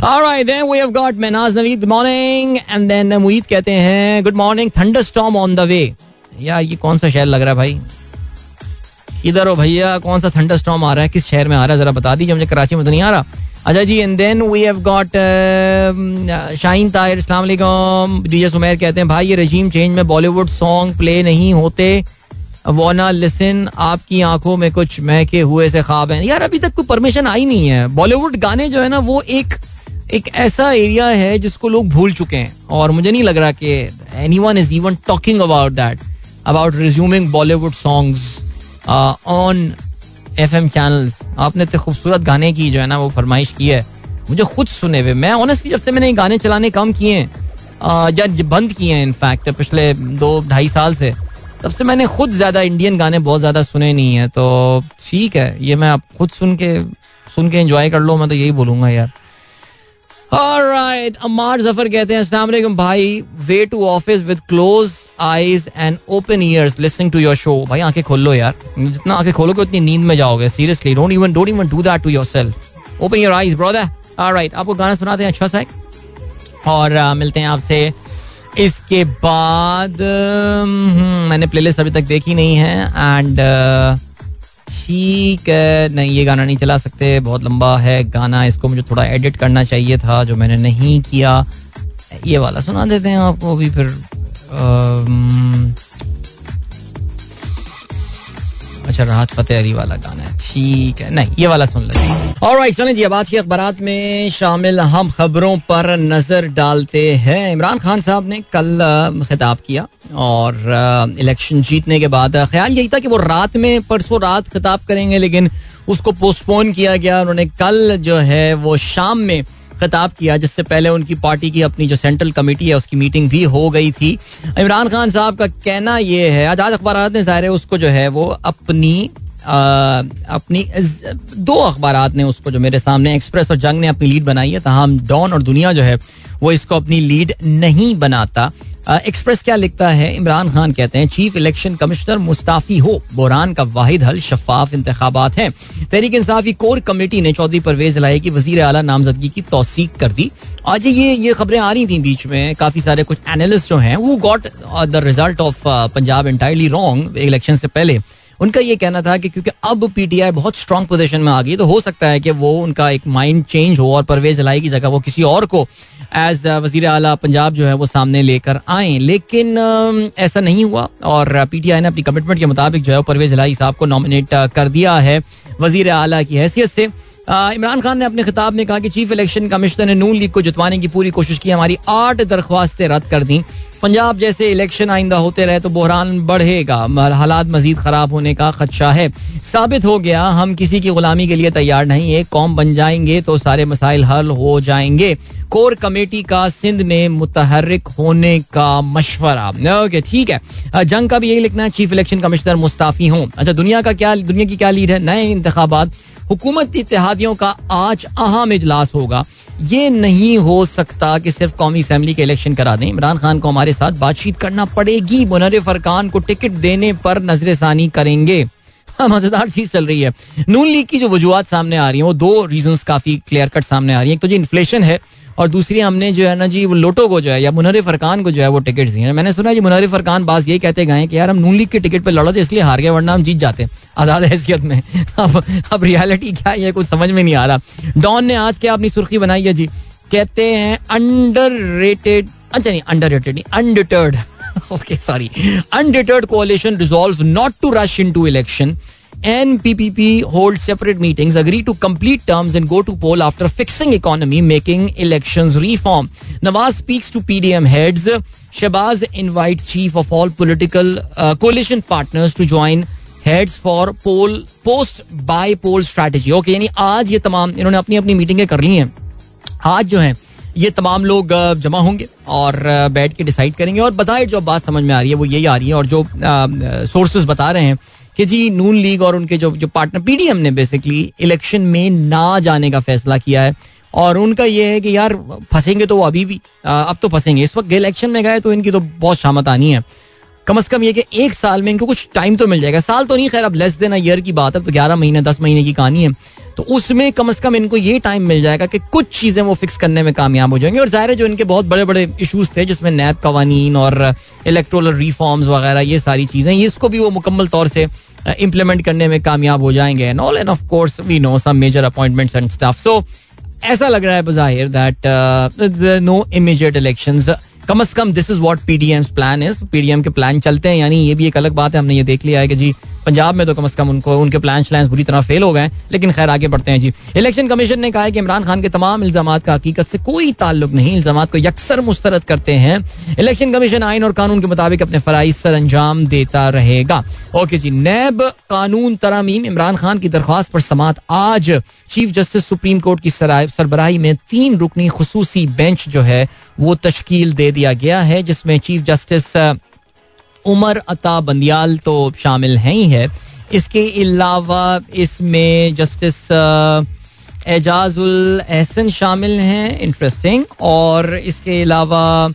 Alright then we have got Menaj Naveed morning and then Moeed कहते हैं good morning thunderstorm on the way यार, ये कौन सा शहर लग रहा है भाई? इधर हो भैया, कौन सा थंडर स्टॉम आ रहा है, किस शहर में आ रहा है, जरा बता दीजिए, मुझे कराची में तो नहीं आ रहा। अच्छा जी and then we have got Shaheen Tahir, अस्सलाम वालेकुम। डीजे सुमेर कहते हैं, भाई, ये रजीम चेंज में बॉलीवुड सॉन्ग प्ले नहीं होते। वोना, लिसन, आपकी आँखों में कुछ महके हुए से ख्वाब हैं। यार, अभी तक कोई परमिशन आई नहीं है। बॉलीवुड गाने जो है ना, वो एक एक ऐसा एरिया है जिसको लोग भूल चुके हैं। और मुझे नहीं लग रहा कि anyone is even talking about that about resuming Bollywood songs on F M channels आपने इतने खूबसूरत गाने की जो है ना, वो फरमाइश की है। मुझे खुद सुने हुए। मैं ऑनेस्टली जब से मैंने गाने चलाने कम किए हैं या बंद किए हैं इनफैक्ट पिछले दो, ढाई साल से तब से मैंने खुद ज़्यादा इंडियन गाने बहुत ज़्यादा सुने नहीं है तो ठीक है ये मैं आप खुद सुन के सुन के एंजॉय कर लो मैं तो यही बोलूँगा यार। Alright, अमार ज़फ़र कहते हैं अस्सलाम वालेकुम भाई way to office with close eyes and open ears listening to your show भाई आँखें खोल लो यार जितना आँखें खोलोगे उतनी नींद में जाओगे seriously don't even don't even do that to yourself open your eyes brother alright आपको गाना सुनाते हैं अच्छा सा और मिलते हैं आपसे इसके बाद uh, मैंने प्लेलिस्ट अभी तक देखी नहीं है एंड ठीक है नहीं ये गाना नहीं चला सकते बहुत लंबा है गाना इसको मुझे थोड़ा एडिट करना चाहिए था जो मैंने नहीं किया। ये वाला सुना देते हैं आपको अभी फिर अच्छा राहत फतेह अली वाला गाना है। ठीक है। नहीं, ये वाला सुन लेते और चलें जी, अब आज के अखबार में शामिल हम खबरों पर नज़र डालते हैं। इमरान खान साहब ने कल खिताब किया और इलेक्शन जीतने के बाद ख्याल यही था कि वो रात में, परसों रात खिताब करेंगे, लेकिन उसको पोस्टपोन किया गया। उन्होंने कल जो है वो शाम में खिताब किया, जिससे पहले उनकी पार्टी की अपनी जो सेंट्रल कमेटी है, उसकी मीटिंग भी हो गई थी। इमरान खान साहब का कहना यह है, आज आज अखबार ने ज़ाहिर उसको जो है वो अपनी अपनी दो अखबार ने उसको जो मेरे सामने एक्सप्रेस और जंग ने अपनी लीड बनाई है, तहम डॉन और दुनिया जो है, वो इसको अपनी लीड नहीं बनाता। एक्सप्रेस क्या लिखता है? इमरान खान कहते हैं, चीफ इलेक्शन कमिश्नर मुस्ताफी हो बोरान का वाहिद हल शफाफ इंतबात है। तहरीक इंसाफी कोर कमेटी ने चौधरी परवेज लाई की वज़ीर अला नामजदगी की तोसीक कर दी। आज ये ये खबरें आ रही थी बीच में, काफ़ी सारे कुछ एनालिस्ट जो हैं वो got the result of Punjab entirely wrong election से पहले। उनका ये कहना था कि क्योंकि अब पीटीआई बहुत स्ट्रांग पोजीशन में आ गई तो हो सकता है कि वो उनका एक माइंड चेंज हो और परवेज लाई की जगह वो किसी और को एज वज़ीर अला पंजाब जो है वो सामने लेकर आए। लेकिन ऐसा नहीं हुआ और पीटीआई ने अपनी कमिटमेंट के मुताबिक जो है परवेज लाई साहब को नॉमिनेट कर दिया है वज़ीर अला की हैसियत से। इमरान खान ने अपने खिताब में कहा कि चीफ इलेक्शन कमिश्नर ने नून लीग को जितवाने की पूरी कोशिश की। हमारी आठ दरख्वास्तें रद्द कर दी। पंजाब जैसे इलेक्शन आइंदा होते रहे तो बहरान बढ़ेगा। हालात मजीद खराब होने का खदशा है। साबित हो गया, हम किसी की गुलामी के लिए तैयार नहीं है। कौम बन जाएँगे तो सारे मसाइल हल हो जाएँगे। कोर कमेटी का सिंध में मुतहरक होने का मशवरा। ओके, ठीक है। जंग का भी यही लिखना है। चीफ इलेक्शन कमिश्नर मुस्ताफी हूँ। अच्छा दुनिया का क्या, दुनिया की क्या लीड है? नए इंतबात हुकूमत इतिहादियों का आज अहम इजलास होगा। ये नहीं हो सकता कि सिर्फ़ कौमी असम्बली के इलेक्शन करा दें। इमरान खान को हमारे साथ बातचीत करना पड़ेगी। मुनरफ फरकान को टिकट देने पर नज़र नजरसानी करेंगे। हाँ, मज़ेदार चीज़ चल रही है। नून लीग की जो वजूहत सामने आ रही है वो दो रीजन काफ़ी क्लियर कट सामने आ रही है। एक तो जो इन्फ्लेशन है। और दूसरी हमने जो है ना जी, वो लोटो को जो है, या मुनर फरकान को जो है वो टिकट दिए मैंने सुना जी मुनर फरकान बास यही कहते गए कि यार, हम नून लीग के टिकट पर लड़ो थे इसलिए हार गए, वरना हम जीत जाते आज़ाद हैसियत में। अब अब रियलिटी क्या है कुछ समझ में नहीं आ रहा। डॉन ने आज क्या अपनी सुर्खी बनाई है जी? कहते हैं अंडर रेटेड अच्छा नहीं अंडर रेटेड नहीं undeterred okay sorry undeterred coalition resolves not to rush into election N P P P hold separate meeting agree to complete terms and go to poll after fixing economy making election reform Nawaz speaks to P D M heads Shahbaz invite chief of all political coalition partners to join heads for poll post by poll strategy okay यानी आज ये तमाम इन्होंने अपनी अपनी मीटिंगें कर ली हैं आज जो है ये तमाम लोग जमा होंगे और बैठ के डिसाइड करेंगे और बताए जो बात समझ में आ रही है वो यही आ रही है और जो सोर्सेज बता रहे हैं कि जी नून लीग और उनके जो जो पार्टनर पीडीएम ने बेसिकली इलेक्शन में ना जाने का फैसला किया है। और उनका ये है कि यार फंसेंगे तो वो अभी भी आ, अब तो फंसेंगे। इस वक्त इलेक्शन में गए तो इनकी तो बहुत शामत आनी है। कम अज कम ये कि एक साल में इनको कुछ टाइम तो मिल जाएगा। साल तो नहीं खैर अब लेस देन ईयर की बात है तो ग्यारह महीने दस महीने की कहानी है। तो उसमें कम अज कम इनको ये टाइम मिल जाएगा कि कुछ चीज़ें वो फिक्स करने में कामयाब हो जाएँगे। और ज़ाहिर है जो इनके बहुत बड़े बड़े इशूज़ थे जिसमें नैब कवानीन और इलेक्ट्रोल रिफॉर्म्स वगैरह ये सारी चीज़ें इसको भी वो मुकम्मल तौर से इम्प्लीमेंट करने में कामयाब हो जाएँगे. And all and of course we know some major appointments and staff so ऐसा लग रहा है बजाहिर दैट नो इमीजिएट इलेक्शन कम अज कम this is what PDM plan is PDM के प्लान चलते हैं. यानी ये भी एक अलग बात है. हमने ये देख लिया है कि जी पंजाब में तो कम अज कम उनको, उनके प्लान श्लान बुरी तरह फेल हो गए लेकिन खैर, आगे बढ़ते हैं जी। इलेक्शन कमीशन ने कहा है कि इमरान खान के तमाम इल्ज़ाम का हकीकत से कोई ताल्लुक नहीं। इल्ज़ाम को यकसर मुस्तरद करते हैं। इलेक्शन कमीशन आइन और कानून के मुताबिक अपने फराइज सर अंजाम देता रहेगा। ओके जी, नैब कानून तरामीम इमरान खान की दरख्वास्त पर समात आज चीफ जस्टिस सुप्रीम कोर्ट की सरबराही में तीन रुकनी खसूसी बेंच जो है, वो तश्कील दे दिया गया है, जिसमें चीफ जस्टिस उमर अता बंदियाल तो शामिल है ही है। इसके अलावा इसमें जस्टिस एजाजुल एहसन शामिल हैं इंटरेस्टिंग और इसके अलावा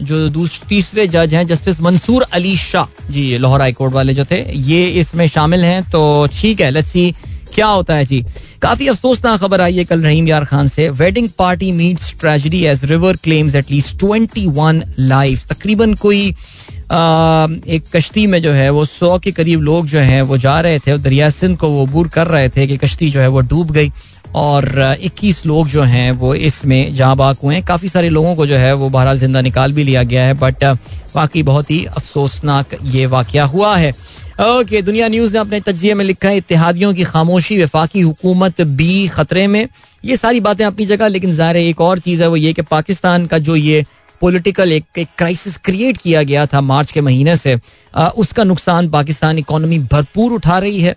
जो तीसरे जज हैं, जस्टिस मंसूर अली शाह। जी लाहौर हाई कोर्ट वाले जो थे, ये इसमें शामिल हैं तो ठीक है लेट्स सी क्या होता है जी। काफ़ी अफसोसनाक खबर आई है कल रहीम यार खान से। Wedding party meets tragedy as river claims at least twenty one life तकरीबन कोई एक कश्ती में जो है, वो सौ के करीब लोग जो हैं, वो जा रहे थे दरिया सिंध को वो अबूर कर रहे थे कि कश्ती जो है, वो डूब गई। और 21 लोग जो हैं, वो इसमें जहाँ बाक हुए हैं। काफ़ी सारे लोगों को जो है, वो बहरहाल ज़िंदा निकाल भी लिया गया है बट वाकई बहुत ही अफसोसनाक ये वाक़ हुआ है। ओके, दुनिया न्यूज़ ने अपने तजिए में लिखा है इतिहादियों की खामोशी, विफाकी हुकूमत भी खतरे में। ये सारी बातें अपनी जगह, लेकिन ज़ाहिर एक और चीज़ है, वो ये कि पाकिस्तान का जो ये पॉलिटिकल एक, एक क्राइसिस क्रिएट किया गया था मार्च के महीने से। उसका नुकसान पाकिस्तान इकोनॉमी भरपूर उठा रही है।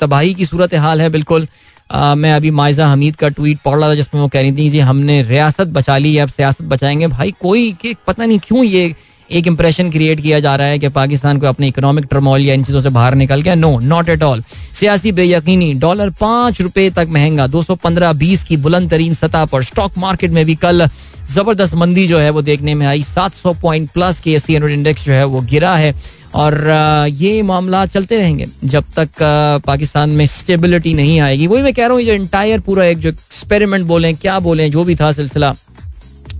तबाही की सूरत हाल है बिल्कुल। आ, मैं अभी माइजा हमीद का ट्वीट पढ़ रहा था जिसमें वो कह रही थी जी हमने रियासत बचा ली है अब सियासत बचाएँगे। भाई कोई कि पता नहीं क्यों ये एक इंप्रेशन क्रिएट किया जा रहा है कि पाकिस्तान को अपने इकोनॉमिक टर्मोल या इन चीज़ों से बाहर निकल गया। नो नॉट एट ऑल सियासी बेयकीनी डॉलर पाँच रुपए तक महँगा दो सौ पंद्रह बीस की बुलंद तरीन सतह पर। स्टॉक मार्केट में भी कल ज़बरदस्त मंदी जो है वो देखने में आई। 700 point plus K S index जो है वो गिरा है और ये मामला चलते रहेंगे जब तक पाकिस्तान में स्टेबिलिटी नहीं आएगी। वही मैं कह रहा हूँ जो इंटायर पूरा एक जो एक्सपेरिमेंट बोले, क्या बोले, जो भी था सिलसिला,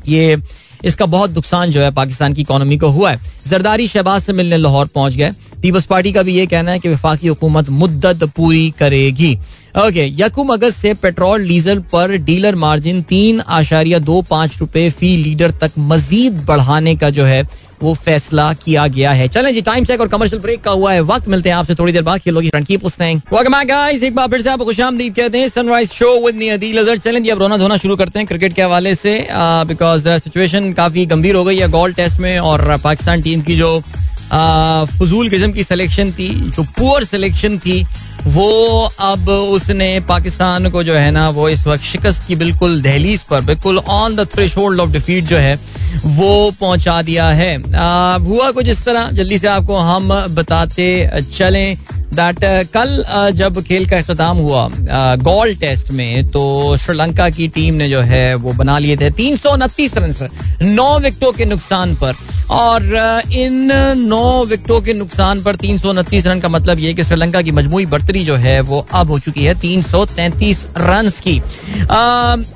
ये इसका बहुत नुकसान जो है पाकिस्तान की इकोनॉमी को हुआ है। जरदारी शहबाज से मिलने लाहौर पहुँच गए। पीपल्स पार्टी का भी ये कहना है कि विफाकी हुकूमत मुद्दत पूरी करेगी। ओके यकुम अगस्त से पेट्रोल डीजल पर डीलर मार्जिन तीन आशारिया दो पाँच रुपए फ़ी लीटर तक मजीद बढ़ाने का जो है, वो फैसला किया गया है। चलें जी टाइम चेक और कमर्शियल ब्रेक का हुआ है वक्त। मिलते हैं आपसे थोड़ी देर बाद। की गाइस एक बार फिर से आपको खुशामदीद कहते हैं Sunrise show with me Adeel Azhar चलें जी, अब रोना धोना शुरू करते हैं क्रिकेट के हवाले से बिकॉज़ सिचुएशन काफ़ी गंभीर हो गई है गोल्ड टेस्ट में और पाकिस्तान टीम की जो फजूल किस्म की सिलेक्शन थी, जो पुअर सिलेक्शन थी वो अब उसने पाकिस्तान को जो है ना वो इस वक्त शिकस्त की बिल्कुल दहलीज पर बिल्कुल on the threshold of defeat जो है वो पहुँचा दिया है। आ, हुआ कुछ इस तरह? जल्दी से आपको हम बताते चलें दैट कल जब खेल का अख्ताम हुआ uh, टेस्ट में तो श्रीलंका की टीम ने जो है वो बना लिए थे तीन सौ उनतीस रन नौ विकेटों के नुकसान पर। और इन नौ विकेटों के नुकसान पर तीन सौ उनतीस रन का मतलब ये कि श्रीलंका की मजमू बढ़तरी जो है वो अब हो चुकी है तीन सौ तैंतीस रन की।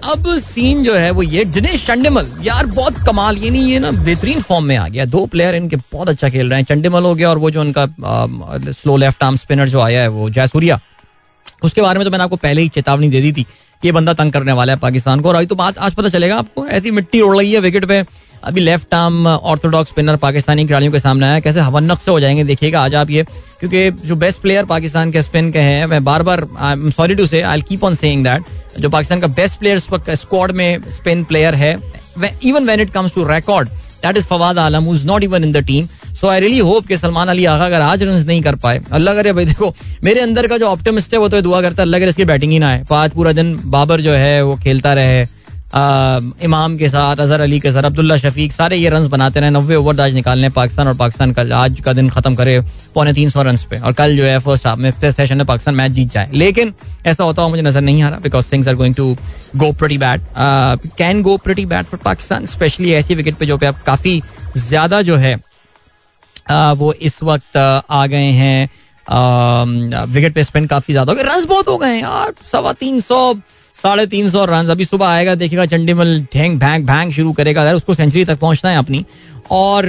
अब सीन जो है वो ये, दिनेश चंडिमल, यार बहुत कमाल, ये नहीं, ये ना बेहतरीन फॉर्म में आ गया। दो प्लेयर इनके बहुत अच्छा खेल रहे हैं। चंडिमल हो गया और वो जो उनका स्लो लेफ़्ट आर्म स्पिनर जो आया है वो जयसूर्या उसके बारे में तो मैंने आपको पहले ही चेतावनी दे दी थी कि ये बंदा तंग करने वाला है पाकिस्तान को। और अभी तो बात, आज पता चलेगा आपको, ऐसी मिट्टी उड़ रही है विकेट पे। अभी left arm orthodox spinner Pakistani खिलाड़ियों के सामने आया। कैसे हवन्नक से हो जाएँगे, देखिएगा आज आप ये। क्योंकि जो बेस्ट प्लेयर पाकिस्तान के स्पिन के हैं, मैं बार बार I am sorry to say I keep on saying that जो पाकिस्तान का बेस्ट प्लेयर स्क्वाड में स्पिन प्लेयर है even when it comes to record that is Fawad Alam is not even in the team so I really hope कि सलमान अली आगा अगर आज run नहीं कर पाए, अल्लाह करे भाई देखो, मेरे अंदर का जो ऑप्टिमिस्ट है, वो तो दुआ करता है, अल्लाह करे इसकी बैटिंग ही ना आए। पाँच पूरा दिन बाबर जो है, वो खेलता रहे इमाम के साथ अजहर अली के साथ अब्दुल्ला शफीक सारे ये रन बनाते रहे नब्बे ओवर आज निकालने पाकिस्तान और पाकिस्तान कल आज का दिन खत्म करे पौने तीन सौ रन पे। और कल जो है फ़र्स्ट हाफ़ में फिफ्थ सेशन में पाकिस्तान मैच जीत जाए। लेकिन ऐसा होता हुआ मुझे नज़र नहीं आ रहा because things are going to go pretty bad can go pretty bad for Pakistan especially ऐसी विकेट पे जो पे अब काफ़ी ज़्यादा जो है uh, वो इस वक्त आ गए हैं। विकेट पे स्पिन काफ़ी ज़्यादा हो गए। रन बहुत हो गए यार सवा तीन सौ साढ़े तीन सौ रन अभी सुबह आएगा देखेगा चंडीमल ढेंग, भैंग भैंग शुरू करेगा। अगर उसको सेंचुरी तक पहुँचना है अपनी। और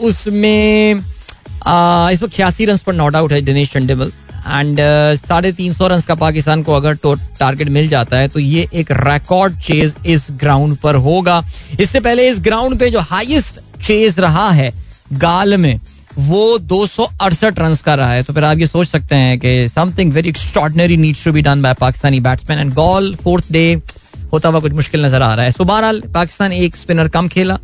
उसमें इस वक्त छियासी रन पर नॉट आउट है दिनेश चंडीमल। एंड साढ़े तीन सौ रन का पाकिस्तान को अगर टारगेट मिल जाता है तो ये एक रिकॉर्ड चेज इस ग्राउंड पर होगा। इससे पहले इस ग्राउंड पे जो हाईएस्ट चेज रहा है, गाल में वो दो रन का रहा है। तो फिर आप ये सोच सकते हैं कि something very extraordinary needs to be done by Pakistani batsman and Galle fourth day होता हुआ कुछ मुश्किल नज़र आ रहा है। सो बहरहाल, पाकिस्तान एक स्पिनर कम खेला।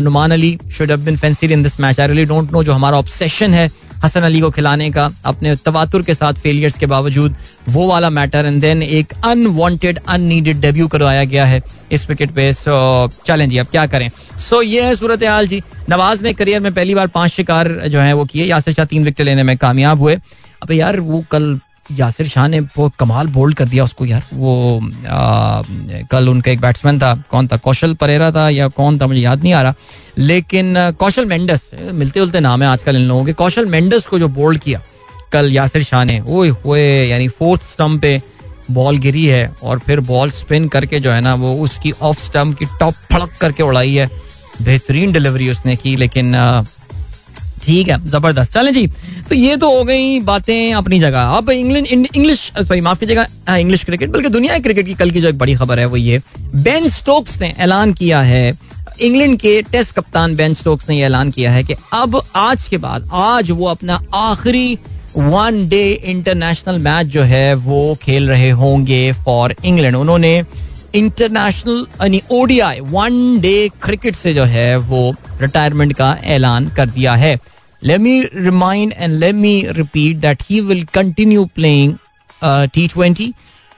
Numan Ali should have been fancied in this match I really don't know जो हमारा ऑब्सेशन है। हसन अली को खिलाने का, अपने तवातुर के साथ फेलियर्स के बावजूद, वो वाला मैटर एंड देन एक अनवांटेड अननीडेड डेब्यू करवाया गया है इस विकेट पे। सो चलें जी, अब क्या करें? सो ये है सूरत हाल जी। नवाज़ ने करियर में पहली बार पाँच शिकार जो है वो किए। यासिर शाह तीन विकेट लेने में कामयाब हुए। अब यार, वो कल यासिर शाह ने वो कमाल बोल्ड कर दिया उसको यार। वो आ, कल उनका एक बैट्समैन था। कौन था? कौशल परेरा था या कौन था? मुझे याद नहीं आ रहा। लेकिन कौशल मेंडस मिलते जुलते नाम है आजकल इन लोगों के। कौशल मेंडस को जो बोल्ड किया कल यासिर शाह ने ओए हुए यानी फोर्थ स्टंप पे बॉल गिरी है और फिर बॉल स्पिन करके जो है ना वो उसकी ऑफ़ स्टम्प की टॉप फड़क करके उड़ाई है। बेहतरीन डिलीवरी उसने की लेकिन ठीक है, ज़बरदस्त। चले जी तो ये तो हो गई बातें अपनी जगह। अब इंग्लैंड इंग्लिश, सॉरी, माफ़ कीजिएगा इंग्लिश क्रिकेट, बल्कि दुनिया क्रिकेट की कल की जो एक बड़ी खबर है वो ये बेन स्टोक्स ने ऐलान किया है, इंग्लैंड के टेस्ट कप्तान बेन स्टोक्स ने यह ऐलान किया है कि अब आज के बाद, आज वो अपना आखिरी वन डे इंटरनेशनल मैच जो है वो खेल रहे होंगे फॉर इंग्लैंड। उन्होंने इंटरनेशनल, यानी ओडीआई वन डे क्रिकेट से जो है वो रिटायरमेंट का ऐलान कर दिया है। Let me remind and let me repeat that he will continue playing uh, T20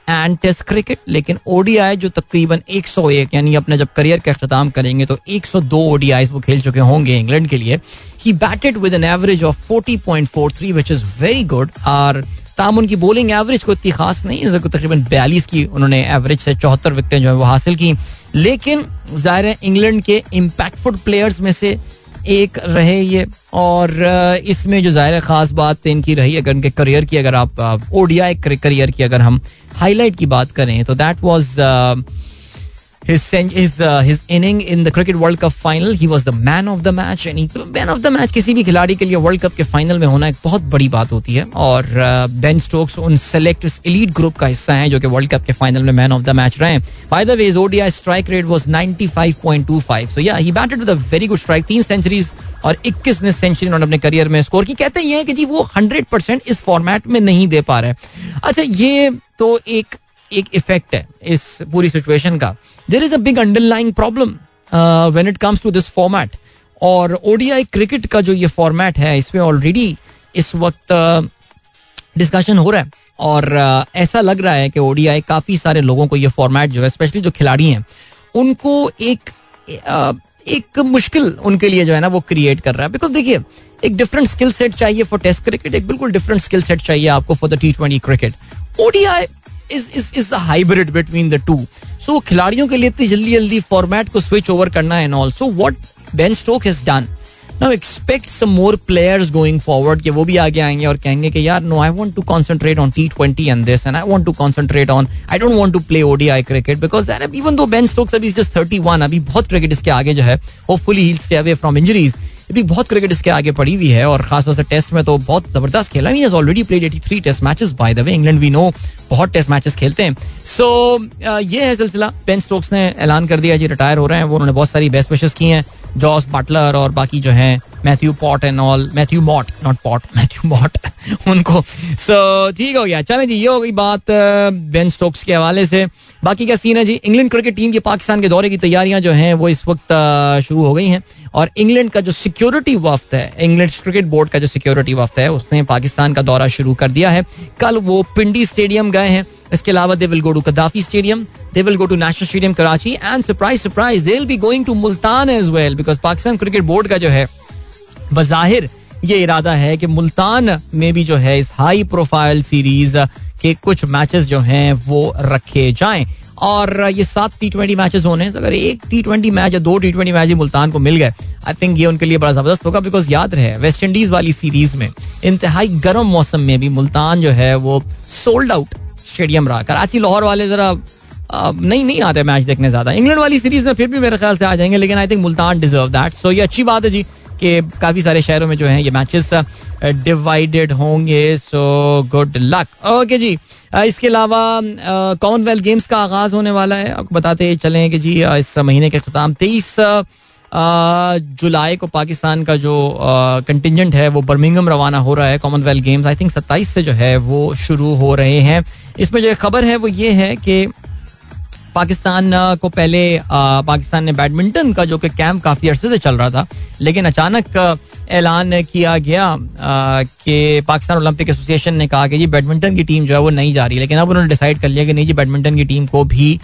and test cricket लेकिन ओडीआई जो तकरीबन 101 यानी अपने जब करियर का अख्ताम करेंगे तो 102 ओडीआई वो खेल चुके होंगे इंग्लैंड के लिए। He batted with an average of 40.43 which is very good और ताम उनकी बॉलिंग एवरेज को इतनी खास नहीं है तकरीबन बयालीस की उन्होंने एवरेज से चौहत्तर विकेटें जो है वो हासिल की। लेकिन ज़ाहिर है इंग्लैंड के इम्पैक्टफुल प्लेयर्स में से एक रहे ये। और इसमें जो ज़ाहिर खास बात इनकी रही, अगर इनके करियर की, अगर आप ओडिया करियर की अगर हम हाईलाइट की बात करें तो that was his his uh, his inning in the cricket world cup final he was the man of the match and he man of the match किसी भी खिलाड़ी के लिए वर्ल्ड कप के फाइनल में होना एक बहुत बड़ी बात होती है। और बेन uh, स्टोक्स उन सेलेक्ट एलीट ग्रुप का हिस्सा है जो कि वर्ल्ड कप के फाइनल में मैन ऑफ़ द मैच रहे by the way is ODI strike rate was 95.25 so या he batted with a very good strike तीन सेंचुरीज और 21 ने सेंचुरी उन्होंने अपने करियर में स्कोर की। कहते हैं कि जी वो 100% इस फॉर्मेट में नहीं दे पा रहे। अच्छा ये तो एक एक इफ़ेक्ट है इस पूरी सिचुएशन का। There is a big underlying problem when it comes to this format और ओडीआई क्रिकेट का जो ये फॉर्मेट है इसमें ऑलरेडी इस वक्त डिस्कशन uh, हो रहा है। और uh, ऐसा लग रहा है कि ओडीआई काफ़ी सारे लोगों को ये फॉर्मेट जो है स्पेशली जो खिलाड़ी हैं उनको एक uh, एक मुश्किल उनके लिए जो है ना वो क्रिएट कर रहा है। बिकॉज़ देखिए एक डिफरेंट स्किल सेट चाहिए फॉर टेस्ट क्रिकेट एक बिल्कुल डिफरेंट स्किल सेट चाहिए आपको for the T twenty cricket ODI is is is hybrid between the two so खिलाड़ियों के लिए इतनी जल्दी जल्दी फॉर्मेट को स्विच ओवर करना है also what Ben Stoke has done now expect some more players going forward कि वो भी आगे आएँगे और कहेंगे कि यार no I want to concentrate on T twenty and this and I want to concentrate on I don't want to play ODI cricket because even though Ben Stokes अभी जस्ट थर्टी वन अभी बहुत cricket इसके आगे जो है hopefully he stay away from injuries भी बहुत cricket इसके आगे पड़ी हुई है और खासतौर से टेस्ट में तो बहुत ज़बरदस्त खेला ही। Already played eighty three test matches by the way England we know बहुत टेस्ट मैचेस खेलते हैं। सो so, ये है सिलसिला। बेन स्टोक्स ने ऐलान कर दिया जी रिटायर हो रहे हैं वो उन्होंने बहुत सारी बेस्ट विशेष की हैं। जॉस बटलर और बाकी जो है Matthew Pott and all Matthew Mott not Pott Matthew Mott उनको। सो so, ठीक हो गया। चले जी ये हो गई बात बेन स्टोक्स के हवाले से। बाकी क्या सीन है जी? इंग्लैंड क्रिकेट टीम की पाकिस्तान के दौरे की तैयारियाँ जो हैं वो इस वक्त शुरू हो गई हैं। और इंग्लैंड का जो सिक्योरिटी वफ्त है इंग्लैंड क्रिकेट बोर्ड का जो सिक्योरिटी वफ्त है उसने पाकिस्तान का दौरा शुरू कर दिया है। कल वो पिंडी स्टेडियम गए हैं। इसके अलावा they will go to Gaddafi stadium will go to national stadium Karachi and surprise surprise they will be going to Multan as well because Pakistan cricket board का जो है, बजाहिर ये इरादा है कि मुल्तान में भी जो है इस हाई प्रोफ़ाइल सीरीज़ के कुछ मैचेस जो हैं वो रखे जाएँ। और ये सात टी ट्वेंटी मैचेस होने अगर एक टी ट्वेंटी मैच या दो टी ट्वेंटी मैच मुल्तान को मिल गए आई थिंक ये उनके लिए बड़ा ज़बरदस्त होगा बिकॉज़ याद रहे वेस्ट इंडीज वाली सीरीज़ में इंतहाई गर्म मौसम में भी मुल्तान जो है वो सोल्ड आउट स्टेडियम रहा। कराची, लाहौर वाले जरा नहीं नहीं आते मैच देखने ज़्यादा। इंग्लैंड वाली सीरीज़ में फिर भी मेरे ख्याल से आ जाएँगे, लेकिन I think Multan deserve that so ये अच्छी बात है जी कि काफ़ी सारे शहरों में जो है, ये मैचेस डिवाइडेड होंगे। सो गुड लक ओके जी इसके अलावा कॉमनवेल्थ गेम्स का आगाज़ होने वाला है। आपको बताते चले कि जी इस महीने के अख्ताम तेईस जुलाई को पाकिस्तान का जो कंटिजेंट है, वो बर्मिंगम रवाना हो रहा है कॉमनवेल्थ गेम्स आई थिंक सत्ताईस से जो है, वो शुरू हो रहे हैं। इसमें जो खबर है, वो ये है कि पाकिस्तान को पहले पाकिस्तान ने बैडमिंटन का जो कि कैंप काफ़ी अरसे से चल रहा था, लेकिन अचानक ऐलान किया गया कि पाकिस्तान ओलंपिक एसोसिएशन ने कहा कि जी बैडमिंटन की टीम जो है वो नहीं जा रही, लेकिन अब उन्होंने डिसाइड कर लिया कि नहीं जी बैडमिंटन की टीम को भी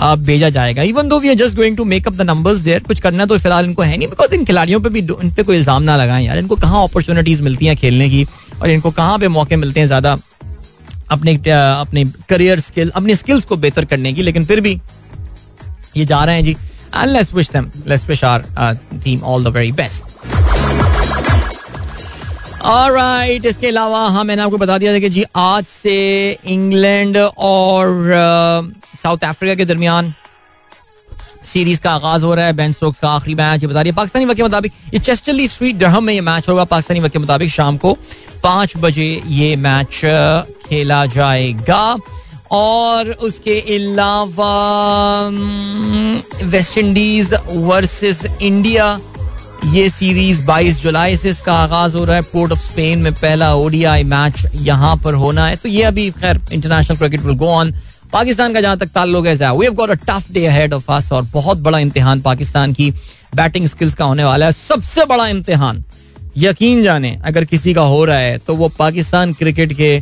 भेजा जाएगा। Even though we are just going to make up the numbers there कुछ करना तो फ़िलहाल इनको है नहीं बिकॉज़ इन खिलाड़ियों पे भी इन पे कोई इल्ज़ाम ना लगाएँ यार। इनको कहाँ अपॉर्चुनिटीज़ मिलती हैं खेलने की, और इनको कहाँ पे मौके मिलते हैं ज़्यादा? अपने अपने करियर स्किल अपनी स्किल्स को बेहतर करने की, लेकिन फिर भी ये जा रहे हैं जी। And let's wish them let's wish our team all the very best right इसके अलावा हाँ मैंने आपको बता दिया था कि जी, आज से इंग्लैंड और साउथ अफ्रीका के दरमियान सीरीज़ का आगाज़ हो रहा है बेन स्टोक्स का आखिरी मैच ये बता रही है। पाकिस्तानी वक्त के मुताबिक ये चेस्टरली स्ट्रीट डरहम में ये मैच होगा। पाकिस्तानी वक्त के मुताबिक शाम को पाँच बजे ये मैच खेला जाएगा। और उसके अलावा वेस्ट इंडीज वर्सेस इंडिया ये सीरीज़ 22 जुलाई से इसका आगाज़ हो रहा है। पोर्ट ऑफ़ स्पेन में पहला ओडीआई मैच यहाँ पर होना है। तो ये अभी खैर international cricket will go on Pakistan का जहाँ तक ताल्लुक है tough day ahead of us और बहुत बड़ा इम्तिहान पाकिस्तान की बैटिंग स्किल्स का होने वाला है। सबसे बड़ा इम्तिहान, यकीन जाने, अगर किसी का हो रहा है तो वो पाकिस्तान क्रिकेट के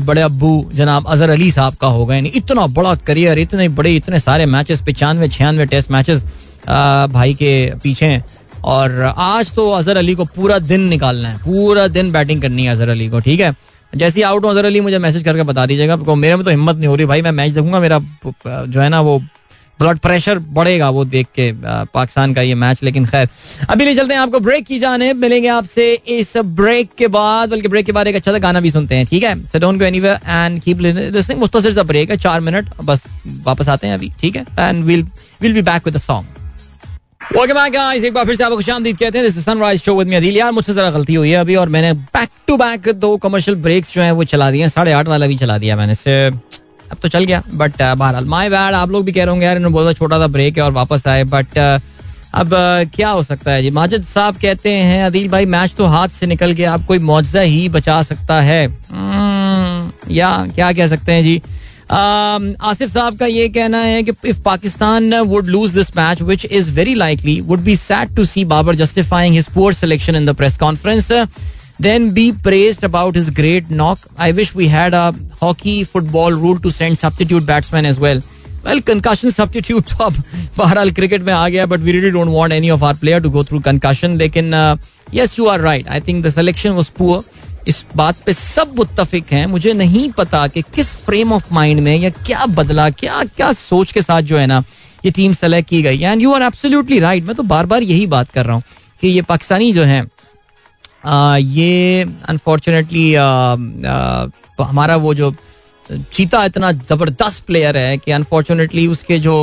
बड़े अबू जनाब अजहर अली साहब का होगा। यानी इतना बड़ा करियर इतने बड़े, इतने सारे मैचेस पचानवे, छियानवे टेस्ट मैचेस भाई के पीछे हैं। और आज तो अजहर अली को पूरा दिन निकालना है, पूरा दिन बैटिंग करनी है अजहर अली को, ठीक है? जैसे ही आउट हो अजहर अली मुझे मैसेज करके बता दीजिएगा। मेरे में तो हिम्मत नहीं हो रही भाई, मैं मैच देखूँगा, मेरा जो है ना वो ब्लड प्रेशर बढ़ेगा वो देख के पाकिस्तान का ये मैच लेकिन खैर। अभी ले चलते हैं आपको ब्रेक की जाने मिलेंगे आपसे इस ब्रेक के बाद, बल्कि ब्रेक के बाद एक अच्छा सा गाना भी सुनते हैं, ठीक है? So don't go anywhere and keep मुझे सिर्फ़ ब्रेक है, चार मिनट बस वापस आते हैं अभी, ठीक है? And will will be back with song Welcome back guys? एक बार फिर से आपको खुशामदीद कहते हैं। This is sunrise show with me Adeel यार। मुझसे जरा गलती हुई है अभी और मैंने बैक टू बैक दो कमर्शियल ब्रेक्स जो हैं वो चला दिए साढ़े आठ वाला भी चला दिया मैंने। से अब तो चल गया। बट uh, बहरहाल माय बैड आप लोग भी कह रहे होंगे यार इन्होंने बोला छोटा सा ब्रेक है और वापस आए। बट uh, अब uh, क्या हो सकता है जी? माजिद साहब कहते हैं अदील भाई मैच तो हाथ से निकल गया। अब कोई मुआवजा ही बचा सकता है। Hmm, या क्या कह सकते हैं जी? आसिफ साहब का ये कहना है कि if Pakistan would lose this match which is very likely would be sad to see Babar justifying his poor selection in the press conference then be praised about his great knock. I wish we had a hockey football rule to send substitute batsmen as well. Well, concussion substitute तो अब बहरहाल cricket में आ गया but we really don't want any of our player to go through concussion लेकिन yes you are right I think the selection was poor इस बात पे सब मुत्तफिक हैं। मुझे नहीं पता कि किस फ्रेम ऑफ़ माइंड में या क्या बदला, क्या क्या सोच के साथ जो है ना, ये टीम सेलेक्ट की गई। And you are absolutely right मैं तो बार बार यही बात कर रहा हूँ कि ये पाकिस्तानी जो हैं ये अनफॉर्चुनेटली हमारा वो जो चीता इतना ज़बरदस्त प्लेयर है कि अनफॉर्चुनेटली उसके जो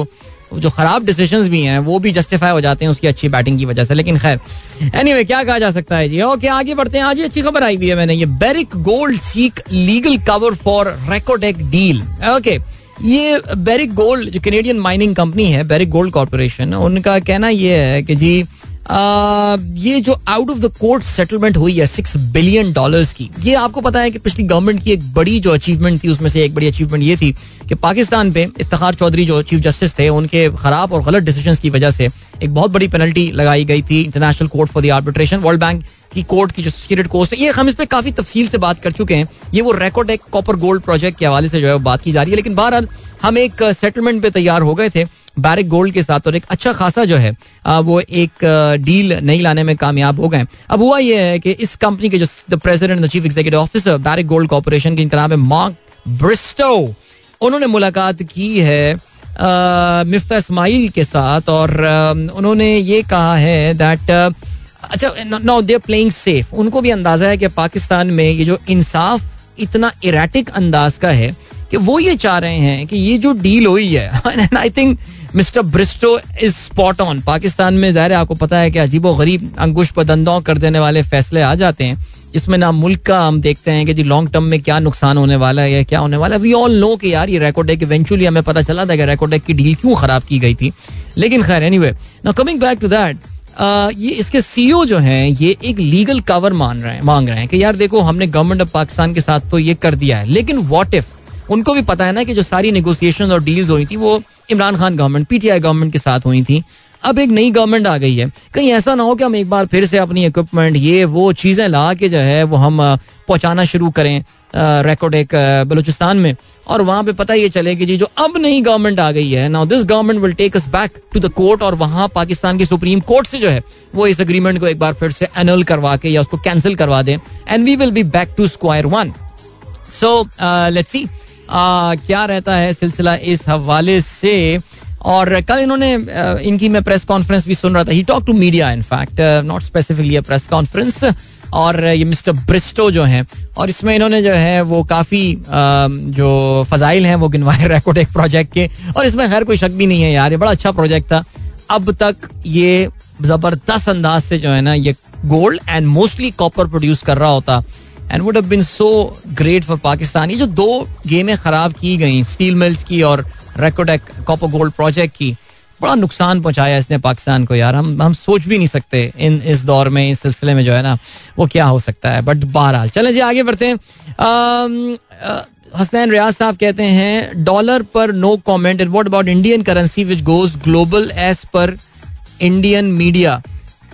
जो खराब डिसीज़न भी हैं वो भी जस्टिफाई हो जाते हैं उसकी अच्छी बैटिंग की वजह से। लेकिन खैर एनीवे anyway, क्या कहा जा सकता है जी? ओके आगे बढ़ते हैं। आज ये अच्छी खबर आई हुई है मैंने। ये Barrick Gold seek legal cover for Reko Diq deal okay ये बेरिक गोल्ड जो कैनेडियन माइनिंग कंपनी है बेरिक गोल्ड कॉरपोरेशन उनका कहना यह है कि जी ये जो out of the court settlement हुई है सिक्स बिलियन डॉलर्स की, ये आपको पता है कि पिछली गवर्नमेंट की एक बड़ी जो अचीवमेंट थी, उसमें से एक बड़ी अचीवमेंट ये थी कि पाकिस्तान पे इफ्तार चौधरी जो चीफ जस्टिस थे, उनके खराब और गलत डिसीज़न की वजह से एक बहुत बड़ी पेनल्टी लगाई गई थी international court for the arbitration World Bank की कोर्ट की जो सीक्रेट है, ये हम इस पर काफ़ी तफसील से बात कर चुके हैं। ये वो रेकॉर्ड एक कॉपर गोल्ड प्रोजेक्ट के हवाले से जो है बात की जा रही है। लेकिन बहरहाल, हम एक सेटलमेंट पे तैयार हो गए थे। बैरिक गोल्ड के साथ और एक अच्छा खासा जो है वो एक डील नहीं लाने में कामयाब हो गए अब हुआ यह है कि इस कंपनी के जो the president chief executive officer Barrick Gold Corporation की नाम है मार्क ब्रिस्टो। उन्होंने मुलाकात की है मिफ्ता इस्माइल के साथ और उन्होंने ये कहा है दैट अच्छा नो दे प्लेइंग सेफ़ उनको भी अंदाज़ा है कि पाकिस्तान में ये जो इंसाफ इतना इराटिक अंदाज का है कि वो ये चाह रहे हैं कि ये जो डील हुई है I think mister Bristow is spot on. Pakistan में ज़ाहिर आपको पता है कि अजीबो गरीब अंकुश पदंदों कर देने वाले फैसले आ जाते हैं। जिसमें ना मुल्क का हम देखते हैं कि जी लॉन्ग टर्म में क्या नुकसान होने वाला है या क्या होने वाला है। वी ऑल नो कि यार ये रेकोडेक इवेंचुअली हमें पता चला था कि रेकोडेक की डील क्यों खराब की गई थी। लेकिन खैर anyway now coming back to that ये इसके सीईओ जो हैं, ये एक लीगल कवर मान रहे हैं, मांग रहे हैं कि यार देखो, हमने गवर्नमेंट ऑफ़ पाकिस्तान के साथ तो ये कर दिया है। लेकिन वॉट इफ़ उनको भी पता है ना कि जो सारी नेगोशिएशन और डील्स हुई थी, वो Imran Khan government PTI government के साथ हुई थी। अब एक नई गवर्नमेंट आ गई है। कहीं ऐसा ना हो कि हम एक बार फिर से अपनी इक्विपमेंट ये, वो चीज़ें ला के जो है, वो हम पहुंचाना शुरू करें रिकॉर्ड एक बलूचिस्तान में। और वहाँ पे पता ये चले कि जी, जो अब नई गवर्नमेंट आ गई है। Now this government will take us back to the court और वहाँ पाकिस्तान की सुप्रीम कोर्ट से जो है, वो इस अग्रीमेंट को एक बार फिर से एनल करवा के या उसको कैंसिल करवा दें। And we will be back to square one so let's see क्या रहता है सिलसिला इस हवाले से? और कल इन्होंने इनकी मैं प्रेस कॉन्फ्रेंस भी सुन रहा था। He talk to media in fact not specifically press conference और ये मिस्टर ब्रिस्टो जो हैं, और इसमें इन्होंने जो है, वो काफ़ी जो फजाइल हैं, वो गिनवाए रिकॉर्ड एक प्रोजेक्ट के, और इसमें खैर कोई शक भी नहीं है यार, ये बड़ा अच्छा प्रोजेक्ट था। अब तक ये ज़बरदस्त अंदाज से जो है ना, ये gold and mostly copper produce कर रहा होता। And would been so great for Pakistan ये जो दो गेमें खराब की गई स्टील मिल्स की और रेकोडेक कॉपर गोल्ड प्रोजेक्ट की, बड़ा नुकसान पहुँचाया इसने पाकिस्तान को यार। हम हम सोच भी नहीं सकते इन इस दौर में, इस सिलसिले में जो है ना, वो क्या हो सकता है। बट बहरहाल, चलें जी, आगे बढ़ते हैं। हसनैन रियाज साहब कहते हैं डॉलर पर no comment and what about Indian currency which goes global as per Indian media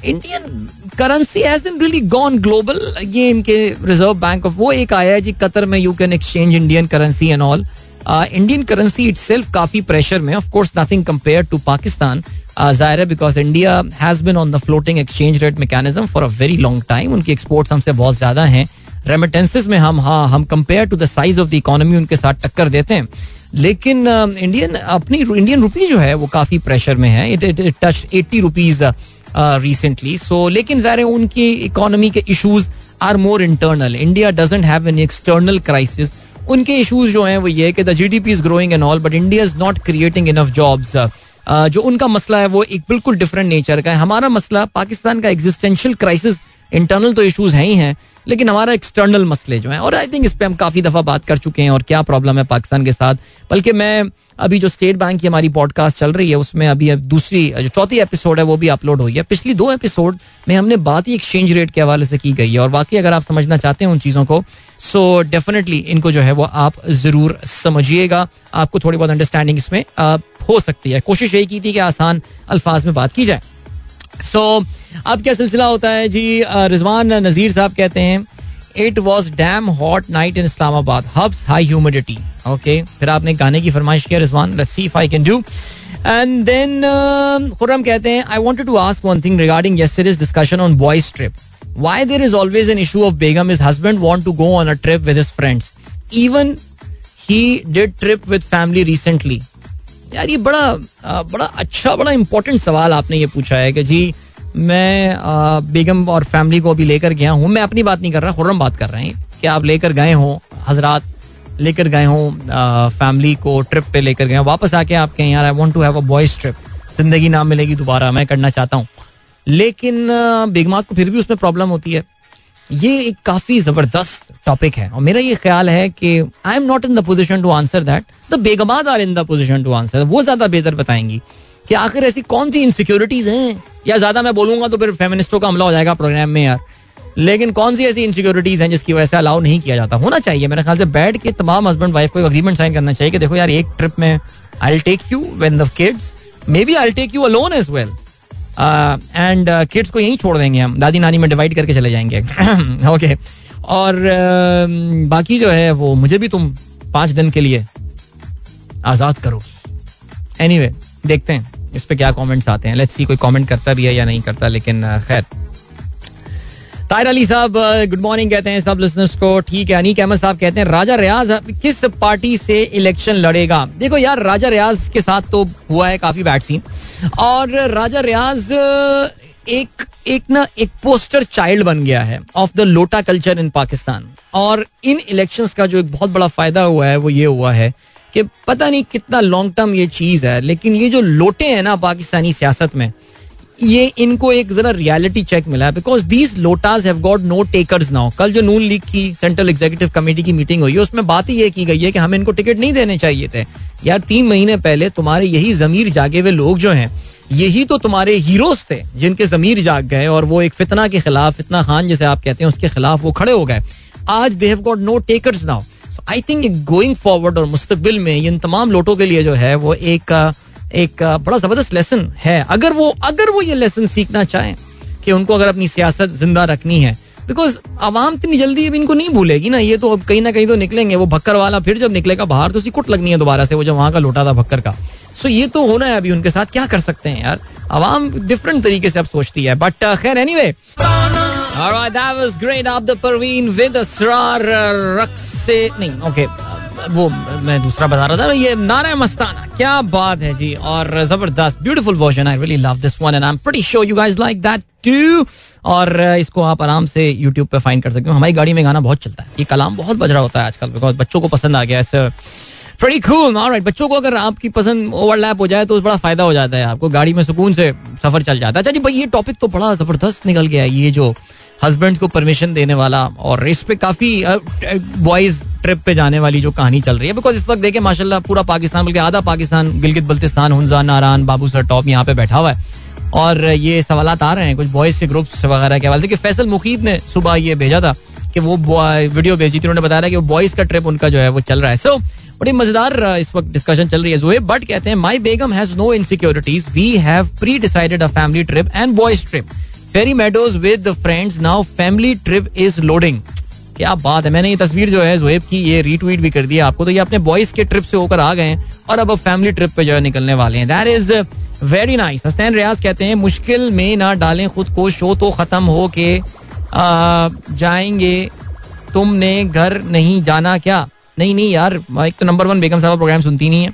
Indian currency has really gone global ये इनके रिज़र्व बैंक ऑफ़ वो एक आया है जी कतर में you can exchange Indian currency and all Indian currency it काफ़ी pressure में of course nothing compare to Pakistan ज़ाहिर है because India has been on the floating exchange rate mechanism for a very long time उनकी exports हमसे बहुत ज़्यादा हैं. Remittances में हम हाँ हम compare to the size of the economy उनके साथ टक्कर देते हैं. लेकिन इंडियन uh, अपनी इंडियन रुपी जो है वो काफ़ी प्रेशर में है. It it touch eighty rupees recently so लेकिन ज़ाहिर उनकी इकोनॉमी के issues are more internal India doesn't have an external crisis उनके इशूज जो हैं वो ये कि the G D P is growing and all but India is not creating enough jobs जो उनका मसला है वो एक बिल्कुल डिफरेंट नेचर का है। हमारा मसला पाकिस्तान का एग्जिस्टेंशियल क्राइसिस इंटरनल तो इशूज हैं ही हैं लेकिन हमारा एक्सटर्नल मसले जो हैं, और आई थिंक इस पर हम काफ़ी दफ़ा बात कर चुके हैं, और क्या प्रॉब्लम है पाकिस्तान के साथ। बल्कि मैं अभी जो स्टेट बैंक की हमारी पॉडकास्ट चल रही है, उसमें अभी दूसरी जो चौथी एपिसोड है, वो भी अपलोड हुई है। पिछली दो एपिसोड में हमने बात ही एक्सचेंज रेट के हवाले से की गई है, और बाकी अगर आप समझना चाहते हैं उन चीज़ों को सो so डेफिनेटली इनको जो है वो आप ज़रूर समझिएगा। आपको थोड़ी बहुत अंडरस्टैंडिंग इसमें हो सकती है। कोशिश यही की थी कि आसान अल्फाज में बात की जाए। सो so, अब क्या सिलसिला होता है? जी रिजवान नजीर साहब कहते हैं it was damn hot night in Islamabad hubs high humidity okay फिर आपने गाने की फरमाइश किया Rizwan let's I can do and then Khurram कहते हैं I wanted to ask one thing regarding yesterday's discussion on boys trip why there is always an issue of Begum his husband want to go on a trip with his friends? Even he did trip with family recently. यार, ये बड़ा बड़ा अच्छा बड़ा important सवाल आपने ये पूछा है कि जी, मैं बेगम और फैमिली को अभी लेकर गया हूँ। मैं अपनी बात नहीं कर रहा, खुर्रम बात कर रहे हैं कि आप लेकर गए हो, हजरात लेकर गए हो फैमिली को ट्रिप पे लेकर गए वापस आके आप कहें, यार I want to have a boys trip ज़िंदगी ना मिलेगी दोबारा, मैं करना चाहता हूँ। लेकिन बेगमात को फिर भी उसमें प्रॉब्लम होती है। ये एक काफ़ी ज़बरदस्त टॉपिक है। और मेरा ये ख्याल है कि I am not in the position to answer that the बेगमात are in the position to answer वो ज़्यादा बेहतर बताएँगी कि आखिर ऐसी कौन सी इनसिक्योरिटीज हैं? या ज़्यादा मैं बोलूँगा तो फिर फेमिनिस्टों का हमला हो जाएगा प्रोग्राम में यार। लेकिन कौन सी ऐसी इनसिक्योरिटीज हैं जिसकी वजह से अलाउ नहीं किया जाता? होना चाहिए। मेरे ख्याल से बैठ के तमाम हस्बैंड वाइफ को अग्रीमेंट साइन करना चाहिए कि देखो यार, एक ट्रिप में I take you when the kids may be I take you alone as well and kids को यहीं छोड़ देंगे हम। दादी नानी में डिवाइड करके चले जाएँगे। ओके और uh, बाकी जो है वो मुझे भी तुम पाँच दिन के लिए आज़ाद करो। एनी anyway, देखते हैं इस पे क्या कमेंट्स आते हैं। लेट्स सी कोई कमेंट करता भी है या नहीं करता लेकिन uh, खैर। ताहिर अली साहब गुड मॉर्निंग कहते हैं सब लिसनर्स को। ठीक है, अनीक अहमद साहब कहते हैं, राजा रियाज किस पार्टी से इलेक्शन लड़ेगा? देखो यार, राजा रियाज के साथ तो हुआ है काफ़ी बैड सीन और राजा रियाज एक एक ना, एक पोस्टर चाइल्ड बन गया है of the lota culture in Pakistan और इन इलेक्शंस का जो एक बहुत बड़ा फ़ायदा हुआ है, वो ये हुआ है कि पता नहीं कितना लॉन्ग टर्म ये चीज़ है, लेकिन ये जो लोटे हैं ना पाकिस्तानी सियासत में ये इनको एक जरा रियलिटी चेक मिला because these lotas have got no takers now कल जो नून लीग की सेंट्रल एग्जीक्यूटिव कमेटी की मीटिंग हुई है उसमें बात ही ये की गई है कि हमें इनको टिकट नहीं देने चाहिए थे। यार, तीन महीने पहले तुम्हारे यही जमीर जागे हुए लोग जो हैं, यही तो तुम्हारे हीरोज थे जिनके जमीर जाग गए और वो एक फितना के खिलाफ, फितना खान जैसे आप कहते हैं, उसके खिलाफ वो खड़े हो गए। आज they have got no takers now I think going forward और मुस्तबिल में इन तमाम लोटों के लिए जो है, वो एक एक बड़ा ज़बरदस्त लेसन है। अगर वो अगर वो ये लेसन सीखना चाहें कि उनको अगर अपनी सियासत ज़िंदा रखनी है बिकॉज़ आवाम इतनी जल्दी अब इनको नहीं भूलेगी ना ये तो अब कहीं ना कहीं तो निकलेंगे। वो भक्कर वाला फिर जब निकलेगा बाहर तो उसी कुट लगनी है दोबारा से वो जब वहाँ का लौटा था भक्कर का। सो ये तो होना है अभी उनके साथ क्या कर सकते हैं यार? आवाम डिफरेंट तरीके से अब सोचती है बट खैर anyway Alright, that was great. Parveen with Asrar रक्स से नहीं ओके वो मैं दूसरा बता रहा था, ये नारा मस्ताना। क्या बात है जी, और ज़बरदस्त beautiful version I really love this one and I am pretty sure you guys like that too और इसको आप आराम से यूट्यूब पे फाइंड कर सकते हो। हमारी गाड़ी में गाना बहुत चलता है। ये कलाम बहुत बज रहा होता है आजकल बिकॉज़ बच्चों को पसंद आ गया है cool all right बच्चों को अगर आपकी पसंद ओवरलैप हो जाए तो बड़ा फ़ायदा हो जाता है आपको। गाड़ी में सुकून से सफ़र चल जाता है। अच्छा जी, भाई, ये टॉपिक तो बड़ा ज़बरदस्त निकल गया है। ये जो हस्बैंड को परमिशन देने वाला और इस पे काफ़ी बॉयज़ ट्रिप पे जाने वाली जो कहानी चल रही है। बिकॉज़ इस वक्त देखे माशाल्लाह पूरा पाकिस्तान, बल्कि आधा पाकिस्तान, गिलगित बल्तिस्तान हुंजान नारान बाबू सर टॉप यहाँ पे बैठा हुआ है। और ये सवाल आ रहे हैं, कुछ बॉयज़ के ग्रुप्स वगैरह के हवाले। कि फैसल मुकीद ने सुबह ये भेजा था। कि वो वीडियो भेजी थी, उन्होंने बताया कि वो बॉयज़ का ट्रिप उनका जो है, वो चल रहा है। सो बड़ी मज़ेदार इस वक्त डिस्कशन चल रही है जोए बट कहते हैं my begum has no insecurities we have pre decided a family trip and boys trip Fairy Meadows with friends now family trip is loading क्या बात है, मैंने ये तस्वीर जो है जोहेब की ये रीट्वीट भी कर दिया आपको। तो ये अपने बॉयज़ के ट्रिप से होकर आ गए हैं और अब अब फैमिली ट्रिप पे जो है निकलने वाले हैं। That is very nice Hasnain Riaz कहते हैं, मुश्किल में ना डालें खुद को, शो तो खत्म हो के जाएँगे तुमने घर नहीं जाना क्या? नहीं नहीं यार एक तो नंबर वन बेगम साहब प्रोग्राम सुनती नहीं है।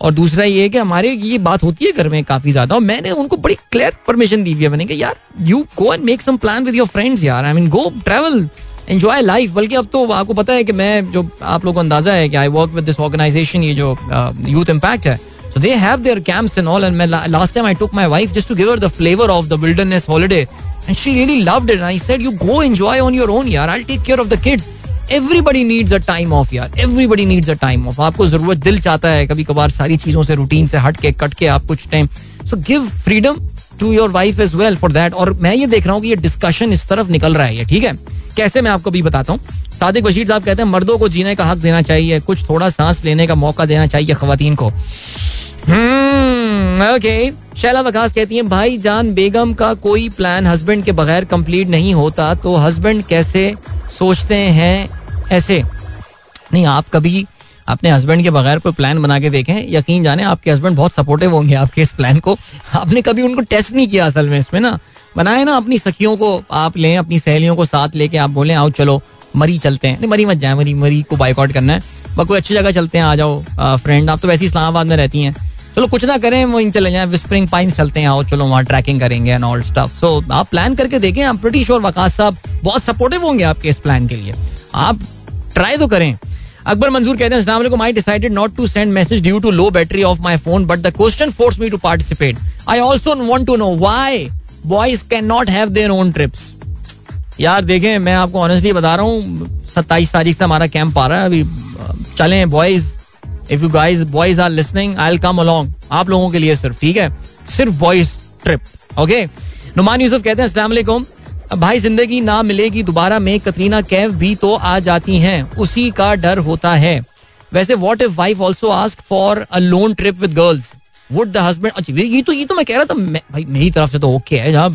और दूसरा ये है कि हमारे ये बात होती है घर में काफ़ी ज़्यादा और मैंने उनको बड़ी क्लियर परमिशन दी हुई है। मैंने कहा यार you go and make some plan with your friends यार। I mean go travel enjoy life बल्कि अब तो आपको पता है कि मैं जो आप लोगों को अंदाज़ा है कि I work with this organization ये जो यूथ इम्पैक्ट है So they have their camps and all. And last time I took my wife just to give her the flavor of the wilderness holiday, and she really loved it. And I said, "You go enjoy on your own, yaar. I'll take care of the kids." Everybody needs a time off यार everybody needs a time off आपको ज़रूरत दिल चाहता है कभी कभार सारी चीज़ों से रूटीन से हट के कट के आप कुछ time so give freedom to your wife as well for that और मैं ये देख रहा हूँ कि ये डिस्कशन इस तरफ़ निकल रहा है ये ठीक है? कैसे मैं आपको भी बताता हूँ? सादिक बशीर साहब कहते हैं मर्दों को जीने का हक देना चाहिए कुछ थोड़ा सांस लेने का मौका देना चाहिए खातन को. ओके hmm, शैला वकास कहती हैं, भाई जान बेगम का कोई प्लान हस्बैंड के बगैर कंप्लीट नहीं होता तो हस्बैंड कैसे सोचते हैं ऐसे? नहीं, आप कभी अपने हस्बैंड के बगैर कोई प्लान बना के देखें, यकीन जाने आपके हस्बैंड बहुत सपोर्टिव होंगे आपके इस प्लान को। आपने कभी उनको टेस्ट नहीं किया असल में इसमें ना? बनाए ना अपनी सखियों को, आप लें अपनी सहेलियों को साथ लेके, आप बोले, आओ चलो, मरी चलते हैं। नहीं, मरी मत जाए, मरी मरी को बाइकआउट करना है। बस कोई अच्छी जगह चलते हैं, आ जाओ फ्रेंड आप तो वैसे इस्लामाबाद में रहती हैं। चलो, कुछ ना करें वो इन चले जाए विस्परिंग पाइंस चलते हैं, आओ, चलो, वहाँ ट्रैकिंग करेंगे एंड ऑल स्टफ़ सो आप प्लान करके देखें आप प्रीटी श्योर वकास साहब बहुत सपोर्टिव होंगे आपके इस प्लान के लिए। आप ट्राई तो करें। अकबर मंजूर कहते हैं, अस्सलाम I decided not to send message due to low battery of my phone but the question force me to participate I also want to know why boys can not have their own trips यार, देखें, मैं आपको honestly बता रहा हूँ, सत्ताईस तारीख से हमारा कैंप आ रहा है, अभी चलें boys if you guys boys are listening I come along आप लोगों के लिए सिर्फ़ ठीक है? सिर्फ़ boys trip okay Numan Yusuf कहते हैं वालेकुम। भाई ज़िंदगी ना मिलेगी दोबारा में कतरीना कैफ भी तो आ जाती हैं। उसी का डर होता है। वैसे what if wife also ask for a lone trip with girls would the husband अच्छा ये तो ये तो मैं कह रहा था मैं, भाई मेरी तरफ़ से तो ओके है जहाँ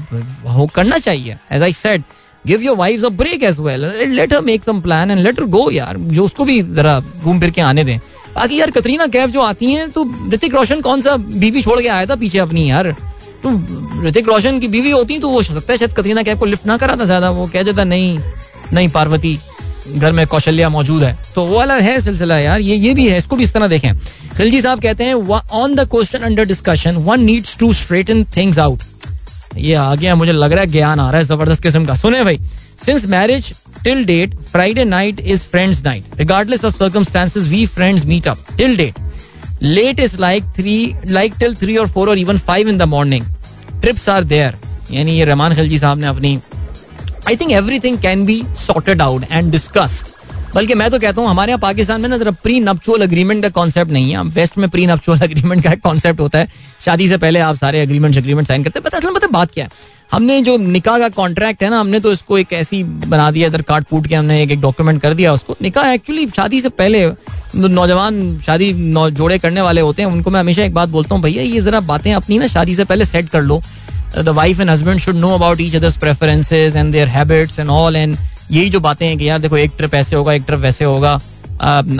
हो करना चाहिए। As I said give your wife a break as well let her make some plan and let her go यार। जो उसको भी जरा घूम फिर के आने दें। बाकी यार कतरीना कैफ जो आती हैं तो ऋतिक रोशन कौन सा बीवी छोड़ के आया था पीछे अपनी यार? तो ऋतिक रोशन की बीवी होती तो वो सकता है शायद कतरीना कैफ को लिफ्ट ना करा था ज़्यादा, वो कह देता, नहीं नहीं पार्वती, घर में कौशल्या मौजूद है। तो वो वाला है सिलसिला यार, ये ये भी है, इसको भी इस तरह देखें। खिलजी साहब कहते हैं on the question under discussion one needs to straighten things out ये आ गया मुझे लग रहा है ज्ञान आ रहा है ज़बरदस्त किस्म का। सुने भाई since marriage till date Friday night is friends night regardless of circumstances we friends meet up till date late is like three like till three or four or even five in the morning trips are there यानी ये रहमान खिलजी साहब ने अपनी I think everything can be sorted out and discussed बल्कि मैं तो कहता हूँ, हमारे यहाँ पाकिस्तान में ना जरा प्री नपचुअल अग्रीमेंट का कॉन्सेप्ट नहीं है। वेस्ट में प्री नपचुअल अग्रीमेंट का कॉन्सेप्ट होता है। शादी से पहले आप सारे अग्रीमेंट अग्रीमेंट साइन करते हैं। पता असल बात क्या है? हमने जो निकाह का कॉन्ट्रैक्ट है ना, हमने तो इसको एक ऐसी बना दिया, इधर काट फूट के हमने एक एक डॉक्यूमेंट कर दिया उसको। निकाह एक्चुअली शादी से पहले नौजवान शादी नौ जोड़े करने वाले होते हैं, उनको मैं हमेशा एक बात बोलता हूँ, भैया, ये जरा बातें अपनी ना शादी से पहले सेट कर लो। The wife and husband should know about each others preferences and their habits and all and यही जो बातें हैं कि यार देखो, एक ट्रिप ऐसे होगा, एक ट्रिप वैसे होगा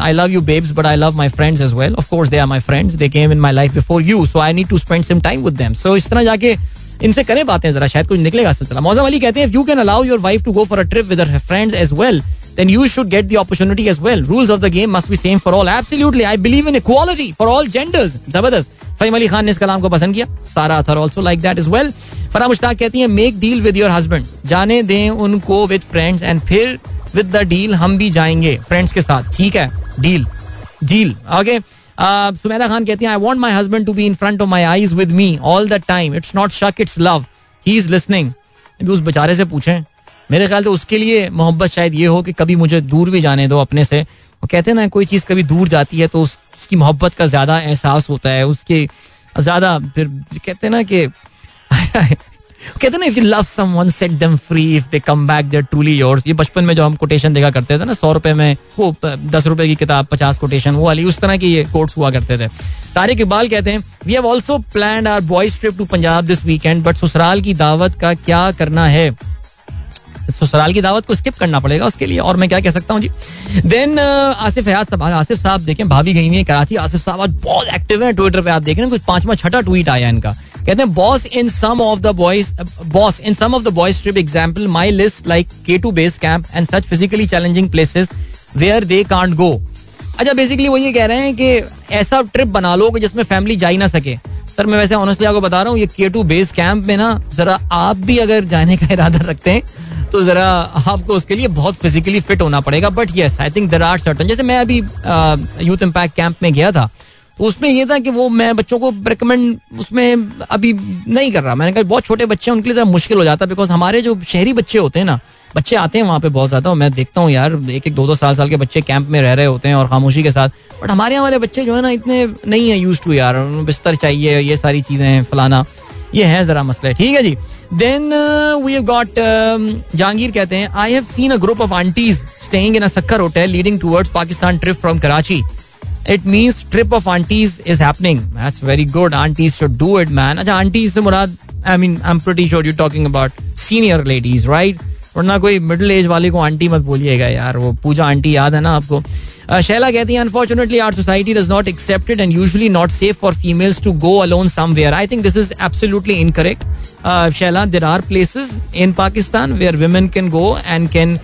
I love you babes but I love my friends as well of course they are my friends they came in my life before you so I need to spend some time with them so इस तरह जाके इनसे करें बातें जरा, शायद कुछ निकलेगा सिलसिला मौजम अली कहते हैं you can allow your wife to go for a trip with friends as well then you should get the opportunity as well. Rules of the game must be same for all. Absolutely. I believe in equality for all genders. ज़बरदस्त फहीम अली खान ने इस कलाम को पसंद किया। Sara Athar also like that is well Farah Mushtaq कहती है make deal with your husband जाने दें उनको विद फ्रेंड्स एंड फिर विद द डील हम भी जाएँगे फ्रेंड्स के साथ. ठीक है deal deal okay Sumera Khan कहती है I want my husband to be in front of my eyes with me all the time it's not शक it's love he is listening उस बेचारे से पूछें। मेरे ख्याल से उसके लिए मोहब्बत शायद ये हो कि कभी मुझे दूर भी जाने दो अपने से। वो कहते हैं ना कोई चीज़ कभी दूर जाती है तो उस, उसकी मोहब्बत का ज़्यादा एहसास होता है, उसके ज़्यादा फिर कहते ना कि कहते ना if you love someone set them free if they come back they're truly yours ये बचपन में जो हम कोटेशन देखा करते थे ना, सौ रुपए में, वो दस रुपए की किताब, पचास कोटेशन वो वाली, उस तरह की ये कोट्स हुआ करते थे। तारिक इकबाल कहते हैं we have also planned our boys trip to Punjab this weekend but ससुराल की दावत का क्या करना है? ससुराल की दावत को स्किप करना पड़ेगा उसके लिए। और मैं क्या कह सकता हूँ जी? देन आसिफ हयात साहब आसिफ साहब देखें, भाभी गई हुई है कराची। आसिफ साहब आज बहुत एक्टिव है ट्विटर पे, आप देख रहे हैं, कुछ पांचवा, छठा ट्वीट आया इनका। कहते हैं boss in some of the boys boss in some of the boys trip example my list like K two base camp and such physically challenging places where they can't go अच्छा basically वो ये कह रहे हैं कि ऐसा trip बना लो कि जिसमें फैमिली जा ही ना सके। सर, मैं वैसे ऑनेस्टली आपको बता रहा हूँ, ये के टू बेस कैंप में ना, जरा आप भी अगर जाने का इरादा रखते हैं तो जरा आपको उसके लिए बहुत फिजिकली फिट होना पड़ेगा but yes I think there are certain जैसे मैं अभी यूथ इम्पैक्ट कैंप में गया था तो उसमें यह था कि वो मैं बच्चों को रिकमेंड उसमें अभी नहीं कर रहा। मैंने कहा बहुत छोटे बच्चे हैं, उनके लिए ज़रा मुश्किल हो जाता है बिकॉज़ हमारे जो शहरी बच्चे होते हैं ना, बच्चे आते हैं वहाँ पे बहुत ज़्यादा, और मैं देखता हूँ यार एक एक दो दो साल साल के बच्चे कैंप में रह रहे होते हैं और खामोशी के साथ बट हमारे यहाँ वाले बच्चे जो है ना, इतने नहीं है यूज़ टू यार बिस्तर चाहिए, ये सारी चीज़ें हैं, फलाना, ये है जरा मसला। ठीक है जी? Then we have got Jahangir कहते हैं I have seen a group of aunties staying in a Sukkur hotel leading towards Pakistan trip from Karachi it means trip of aunties is happening that's very good aunties should do it man अच्छा aunties से मुराद I mean I am pretty sure you talking about senior ladies right वरना कोई middle age वाले को aunty मत बोलिएगा यार, वो पूजा आंटी याद है ना आपको? शैला कहती है unfortunately our society does not accepted and usually not safe for females to go alone somewhere I think this is absolutely incorrect Shaila there are places in Pakistan where women can go and can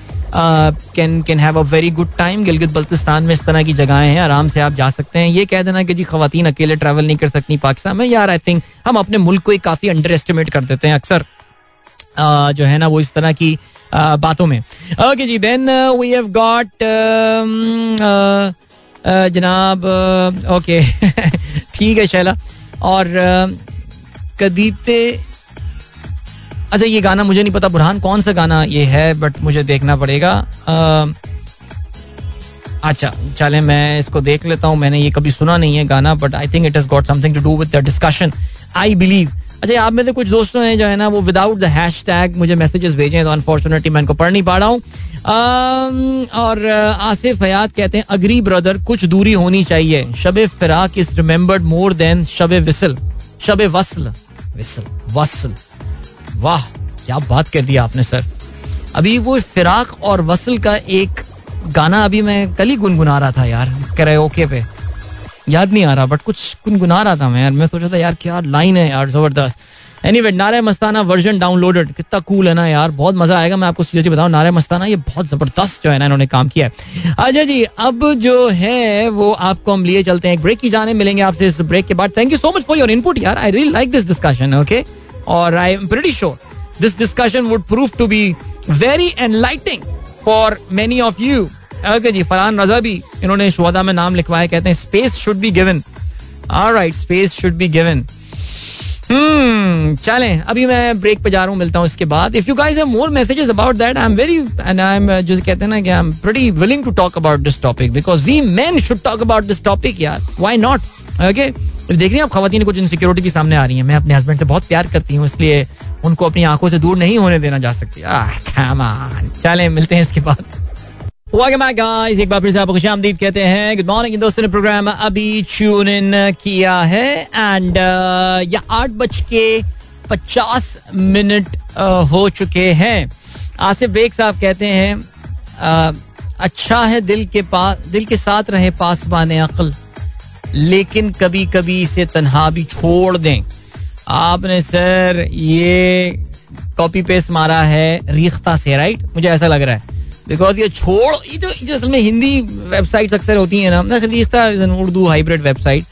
can can have a very good time Gilgit Baltistan में इस तरह की जगहें हैं, आराम से आप जा सकते हैं। ये कह देना कि जी खातन अकेले ट्रैवल नहीं कर सकती पाकिस्तान में। यार आई थिंक हम अपने मुल्क को ही काफ़ी अंडर एस्टिमेट कर देते हैं अक्सर। जो है ना, वो इस तरह की बातों में। ओके जी देन वी हैव गॉट जनाब ओके ठीक है शैला। और कदीते अच्छा ये गाना मुझे नहीं पता, बुरहान, कौन सा गाना ये है बट मुझे देखना पड़ेगा। अच्छा चले, मैं इसको देख लेता हूँ, मैंने ये कभी सुना नहीं है गाना but I think it has got something to do with the discussion I believe अच्छा आप में से कुछ दोस्तों हैं जो है ना, वो विदाउट द हैश टैग मुझे मैसेजेस भेजे हैं तो अनफॉर्चुनेटली मैं इनको पढ़ नहीं पा रहा हूँ। और आसिफ हयात कहते हैं, अग्री ब्रदर कुछ दूरी होनी चाहिए। शब फिराक is remembered more than Shab whistle. शब वसल। विसल, वसल। वाह, क्या बात कर दी आपने, सर। अभी वो फिराक और वसल का एक गाना अभी मैं कल ही गुनगुना रहा था यार करे ओके पे। याद नहीं आ रहा बट कुछ गुनगुना रहा था मैं यार। मैं सोचा था, यार, क्या लाइन है यार, ज़बरदस्त. एनी वे नारे मस्ताना वर्जन डाउनलोडेड कितना कूल है ना यार, बहुत मज़ा आएगा। मैं आपको सीरियसली बताऊँ, नारे मस्ताना, ये बहुत ज़बरदस्त जो है ना इन्होंने काम किया है। अच्छा जी, अब जो है, वो आपको हम लिए चलते हैं ब्रेक की जाने, मिलेंगे आपसे इस ब्रेक के बाद। Thank you so much for your input यार I really like this discussion okay और I am pretty sure this discussion would prove to be very enlightening for many of you okay जी, फरहान रजा भी इन्होंने शुहदा में नाम लिखवाया कहते हैं space should be given right space should be given चलें, अभी मैं ब्रेक पे जा रहा हूँ, मिलता हूँ इसके बाद। If you guys have more messages about that I am very and I am जो कहते हैं ना कि I am pretty willing to talk about this topic because we men should talk about this topic यार why not okay देख रही हैं आप खातन कुछ इनसिक्योरिटी भी सामने आ रही हैं। मैं अपने हस्बैंड से बहुत प्यार करती हूँ, इसलिए उनको अपनी आँखों से दूर नहीं होने देना जा सकती। चलें, मिलते हैं इसके बाद। गाइस एक बार फिर से आपको खुशामदीद कहते हैं। गुड मॉर्निंग दोस्तों ने प्रोग्राम अभी ट्यून इन किया है। एंड uh, या आठ बज के पचास मिनट uh, हो चुके हैं। आसिफ बेग साहब कहते हैं uh, अच्छा है दिल के पास दिल के साथ रहे पास बाने अकल लेकिन कभी कभी इसे तनहा भी छोड़ दें। आपने सर ये कॉपी पेस्ट मारा है रिख्ता से राइट मुझे ऐसा लग रहा है। बिकॉज़ ये छोड़ ये जो जो असल में हिंदी वेबसाइट अक्सर होती है ना खलीख्ता is an Urdu hybrid website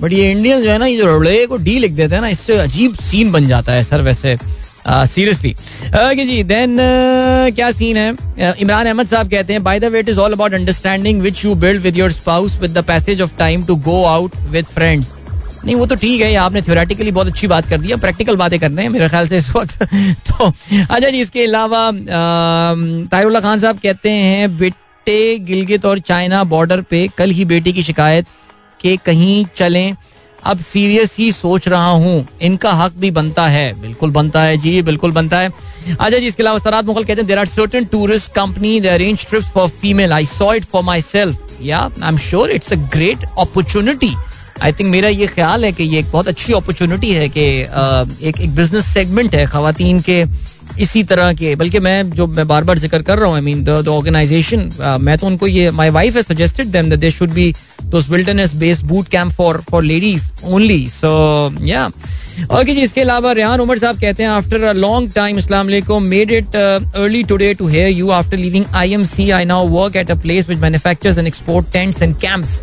but ये इंडियन जो है ना ये जो रड़े को डी लिख देते हैं ना इससे अजीब सीन बन जाता है सर वैसे। सीरियसली uh, जी देन क्या सीन है? इमरान अहमद साहब कहते हैं by the way it is all about understanding which you build with your spouse with the passage of time to go out with friends नहीं, वो तो ठीक है, आपने थ्योरेटिकली बहुत अच्छी बात कर दी है प्रैक्टिकल बातें करते हैं मेरे ख्याल से इस वक्त। तो अच्छा जी, इसके अलावा तारुल्ला खान साहब कहते हैं, बेटे गिलगित और चाइना बॉर्डर पे कल ही बेटी की शिकायत के कहीं चलें। अब सीरियस ही सोच रहा हूँ, इनका हक भी बनता है। बिल्कुल बनता है जी, बिल्कुल बनता है। अच्छा जी, इसके अलावा सराद मुगल कहते हैं there are certain tourist company they arrange trips for female I saw it for myself yeah I am sure it's a great opportunity I think मेरा ये ख्याल है कि ये एक बहुत अच्छी अपॉर्चुनिटी है कि एक एक बिज़नेस सेगमेंट है खातन के इसी तरह के। बल्कि मैं, जो मैं बार बार ज़िक्र कर रहा हूँ आई मीन द ऑर्गेनाइजेशन मैं तो उनको ये माई वाइफ है suggested them that they should be those wilderness based boot camp for for ladies only so yeah okay जी, इसके अलावा रेहान उमर साहब कहते हैं आफ्टर अ लॉन्ग टाइम अस्सलाम वालेकुम made it early today to hear you after living IMC I now work at a place which manufactures and export tents and camps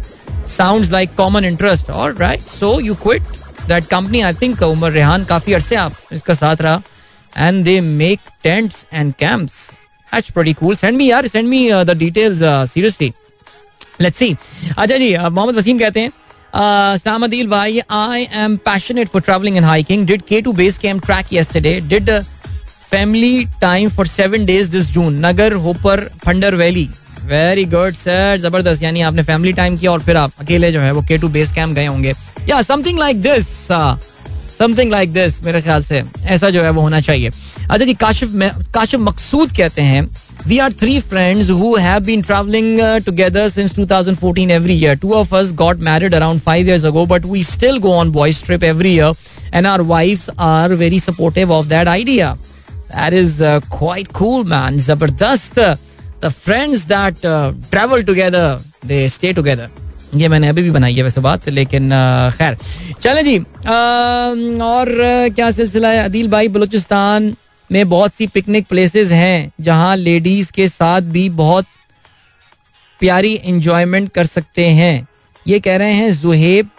sound like common interest और right so you quit that company I think Umar Rehan काफ़ी अरसे आप इसका साथ रहा and they make tents and camps That's pretty cool. Send me यार send me uh, the details uh, seriously. Let's see. अच्छा जी मोहम्मद वसीम कहते हैं Sam Adil भाई I am passionate for traveling and hiking. Did K2 base camp track yesterday. Did uh, family time for seven days this June. Nagar Hopper Thunder Valley. Very good sir ज़बरदस्त, यानी आपने family time किया और फिर आप अकेले जो है वो के टू बेस कैंप गए होंगे। या something like this something like this मेरे ख्याल से ऐसा जो है वो होना चाहिए। अच्छा जी, काशिफ काशिफ मकसूद कहते हैं we are three friends who have been travelling together since 2014 every year two of us got married around five years ago but we still go on boys trip every year and our wives are very supportive of that idea that is quite cool man ज़बरदस्त the friends that travel together they stay together ये मैंने अभी भी बनाई है वैसे बात लेकिन uh, खैर। चले जी uh, और uh, क्या सिलसिला है? अदील भाई बलूचिस्तान में बहुत सी पिकनिक प्लेसेस हैं जहाँ लेडीज़ के साथ भी बहुत प्यारी इंजॉयमेंट कर सकते हैं। ये कह रहे हैं Zuhaib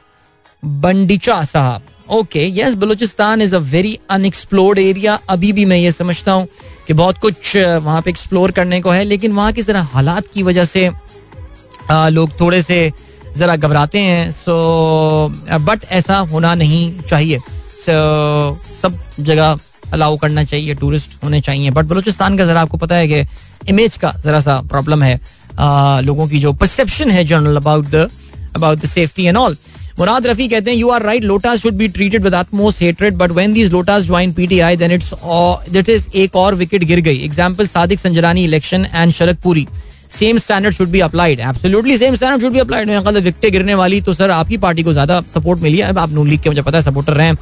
Bandicha sahab. Okay yes Balochistan is a very unexplored area अभी भी मैं ये समझता हूँ कि बहुत कुछ वहाँ पे एक्सप्लोर करने को है लेकिन वहाँ की जरा हालात की वजह से लोग थोड़े से ज़रा घबराते हैं सो बट ऐसा होना नहीं चाहिए। सो सब जगह अलाउ करना चाहिए टूरिस्ट होने चाहिए। बट बलूचिस्तान का ज़रा आपको पता है कि इमेज का ज़रा सा प्रॉब्लम है आ, लोगों की जो परसेप्शन है general about the about the safety and all Murad Rafi कहते हैं you are right lotus should be treated with utmost hatred but when these lotus join PTI then it's that is एक और wicket गिर गई. Example Sadiq Sanjrani election and Sharad Puri same standard should be applied absolutely same standard should be applied विकटें गिरने वाली तो sir आपकी party को ज़्यादा सपोर्ट मिली है। अब आप नून लीग के मुझे पता है सपोर्टर रहे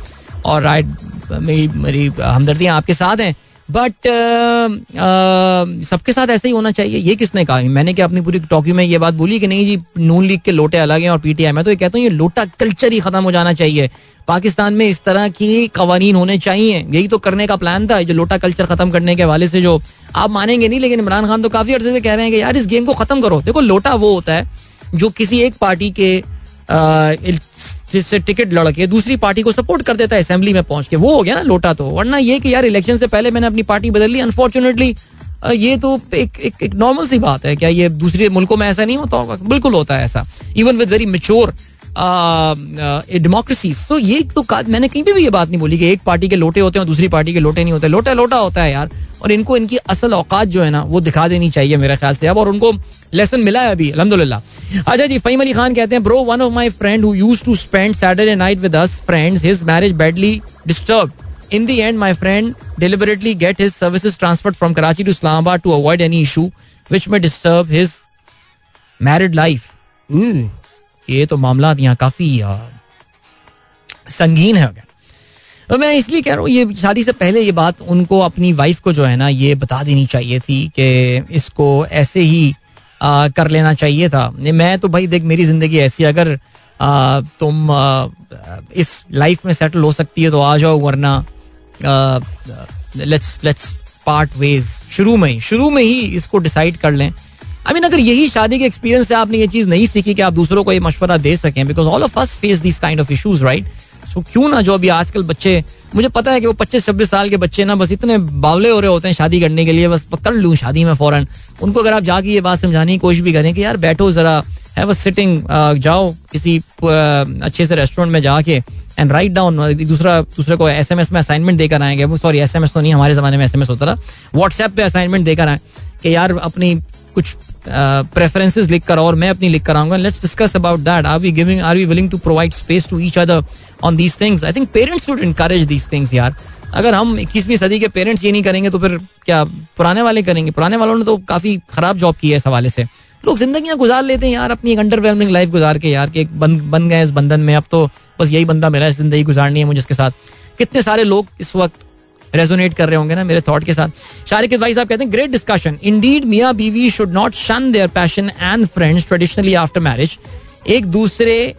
और राइट मेरी मेरी हमदर्दियाँ आपके साथ हैं। बट uh, uh, सबके साथ ऐसा ही होना चाहिए। ये किसने कहा? मैंने क्या अपनी पूरी टॉकी में ये बात बोली कि नहीं जी नून लीग के लोटे अलग हैं और पीटीआई मैं? तो ये कहता हूँ ये लोटा कल्चर ही खत्म हो जाना चाहिए। पाकिस्तान में इस तरह की कवानीन होने चाहिए। यही तो करने का प्लान था जो लोटा कल्चर खत्म करने के हवाले से जो आप मानेंगे नहीं लेकिन इमरान खान तो काफ़ी अर्से से कह रहे हैं कि यार इस गेम को खत्म करो। देखो लोटा वो होता है जो किसी एक पार्टी के जिससे टिकट लड़के दूसरी पार्टी को सपोर्ट कर देता है असेंबली में पहुँच के वो हो गया ना लोटा तो। वरना ये कि यार इलेक्शन से पहले मैंने अपनी पार्टी बदल ली अनफॉर्चुनेटली ये तो एक एक, एक नॉर्मल सी बात है। क्या ये दूसरे मुल्कों में ऐसा नहीं होता होगा? बिल्कुल होता है ऐसा। Even with very mature democracy so ये तो मैंने कहीं भी ये बात नहीं बोली कि एक पार्टी के लोटे होते हैं दूसरी पार्टी के लोटे नहीं होते। लोटा लोटा होता है यार। और इनको इनकी असल औकात जो है ना, वो दिखा देनी चाहिए मेरे ख्याल से। अब और उनको लेसन मिला है अभी अलहमदुल्ला अच्छा जी फईम अली खान कहते हैं bro one of my friend who use to spend Saturday night with us friends his marriage badly disturb in the end my friend deliberately get his services transfer from Karachi to Islamabad to avoid any issue which में disturb his married life ये तो मामला यहाँ काफ़ी संगीन है तो मैं इसलिए कह रहा हूँ ये शादी से पहले ये बात उनको अपनी वाइफ को जो है ना ये बता देनी चाहिए थी कि इसको ऐसे ही आ, कर लेना चाहिए था। मैं तो भाई देख मेरी ज़िंदगी ऐसी अगर आ, तुम आ, इस लाइफ में सेटल हो सकती है तो आ जाओ वरना लेट्स लेट्स पार्ट वेज शुरू में ही शुरू में ही इसको डिसाइड कर लें। आई मीन अगर यही शादी के एक्सपीरियंस से आपने ये चीज़ नहीं सीखी कि आप दूसरों को ये मशवरा दे सकें because all of us face this kind of issues right so क्यों ना जो अभी आजकल बच्चे, मुझे पता है कि वो पच्चीस, छब्बीस साल के बच्चे ना बस इतने बावले हो रहे होते हैं शादी करने के लिए, बस कर लूँ शादी में फ़ौरन। उनको अगर आप जाके ये बात समझाने की कोशिश भी करें कि यार बैठो जरा है बस सिटिंग जाओ किसी अच्छे से रेस्टोरेंट में जाके एंड राइट डाउन दूसरा, दूसरे को एस एम एस में असाइनमेंट देकर आएँगे। सॉरी एस एम एस तो नहीं, हमारे जमाने में एस एम एस होता था। व्हाट्सएप पे असाइनमेंट देकर आए कि यार अपनी कुछ प्रेफरेंसेस लिख कर और मैं अपनी लिख कर आऊँगा। Let's discuss about that are we giving are we willing to provide space to each other on these things I think parents should encourage these things यार। अगर हम इक्कीसवीं सदी के पेरेंट्स ये नहीं करेंगे तो फिर क्या पुराने वाले करेंगे? पुराने वालों ने तो काफ़ी खराब जॉब की है इस हवाले से। लोग ज़िंदगी गुजार लेते हैं यार, अपनी एक अंडरवेलमिंग लाइफ गुजार के यार, कि बन बन गए इस बंधन में। अब तो बस यही बंदा मिला है ज़िंदगी गुजारनी है मुझे इसके साथ। कितने सारे लोग इस वक्त रेजोनेट कर रहे होंगे ना मेरे थॉट के साथ शारिक भाई साहब कहते हैं ग्रेट डिस्कशन इंडीड मियाँ बीवी should not shun their passion and friends traditionally after marriage एक दूसरे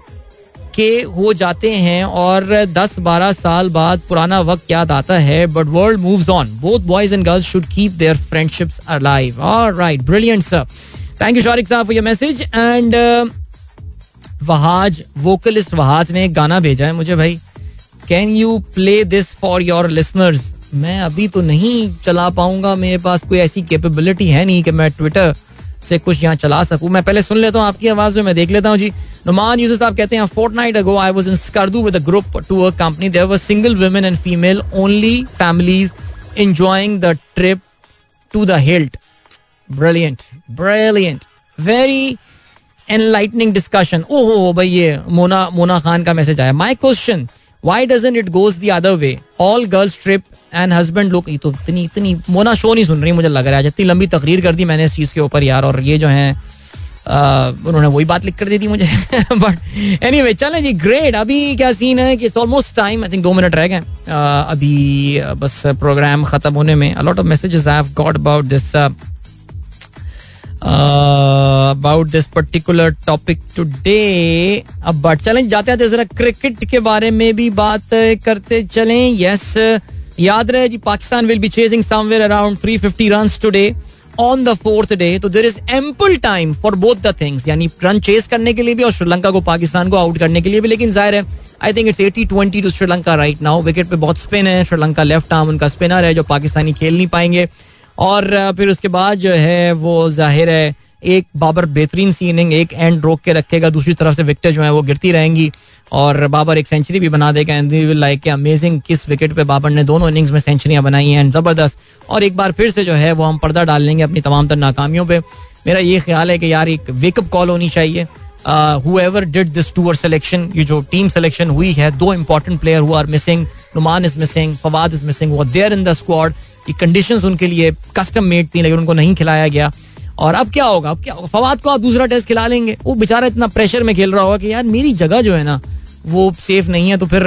के हो जाते हैं और 10-12 साल बाद पुराना वक्त याद आता है but world moves on both boys and girls should keep their friendships alive alright brilliant sir thank you Shariq sahab for your message and Wahaj vocalist Wahaj ने गाना भेजा है। मुझे भाई can you play this for your listeners मैं अभी तो नहीं चला पाऊँगा, मेरे पास कोई ऐसी कैपेबिलिटी है नहीं कि मैं ट्विटर से कुछ यहाँ चला सकूँ। मैं पहले सुन लेता हूँ आपकी आवाज़ में, मैं देख लेता हूँ जी। नुमान यूसुफ साहब कहते हैं fortnight ago I was in Skardu with group to a company there were single women and female only families enjoying the trip to the hilt brilliant brilliant very enlightening discussion ओहो भाई ये मोना मोना खान का मैसेज आया। My question why doesn't it goes the other way all girls trip and husband लोग तो इतनी इतनी Mona show नहीं सुन रही मुझे लग रहा है। इतनी लंबी तकरीर कर दी मैंने इस चीज़ के ऊपर यार और ये जो है उन्होंने वही बात लिख कर दी थी मुझे। बट एनी वे चले जी ग्रेट अभी क्या सीन है कि ऑलमोस्ट टाइम आई थिंक दो मिनट रह गए। अभी बस प्रोग्राम खत्म होने में। A lot of messages I have got about this about this particular topic today अब बट चलें जाते आते जरा क्रिकेट के बारे में भी बात करते चलें। यस yes, याद रहे जी, Pakistan will be chasing somewhere around 350 runs today on the fourth day तो there is ample time for both the things यानी रन चेस करने के लिए भी और श्रीलंका को पाकिस्तान को आउट करने के लिए भी। लेकिन ज़ाहिर है I think it's eighty twenty to Sri Lanka right now wicket पे बहुत स्पिन है, श्रीलंका लेफ़्ट आर्म उनका स्पिनर है जो पाकिस्तानी खेल नहीं पाएँगे। और फिर उसके बाद जो है, वो ज़ाहिर है, एक बाबर बेहतरीन सी इनिंग, एक एंड रोक के रखेगा, दूसरी तरफ़ से विकेट जो है वो गिरती रहेंगी। और बाबर एक सेंचुरी भी बना देगा एंड विल लाइक अमेजिंग किस विकेट पे बाबर ने दोनों इनिंग्स में सेंचुरियाँ बनाई हैं ज़बरदस्त। और एक बार फिर से जो है वो हम पर्दा डाल लेंगे अपनी तमाम तर नाकामियों पे। मेरा ये ख्याल है कि यार एक वेकअप कॉल होनी चाहिए। However did this tour selection ये जो टीम सिलेक्शन हुई है, दो important player who are missing Numan is missing Fawad is missing वो देयर इन द स्क्वाड ये कंडीशन उनके लिए कस्टम मेड थी, लेकिन उनको नहीं खिलाया गया। और अब क्या होगा? अब क्या होगा? फवाद को आप दूसरा टेस्ट खिला लेंगे। वो बेचारा इतना प्रेशर में खेल रहा होगा कि यार मेरी जगह जो है ना वो सेफ़ नहीं है तो फिर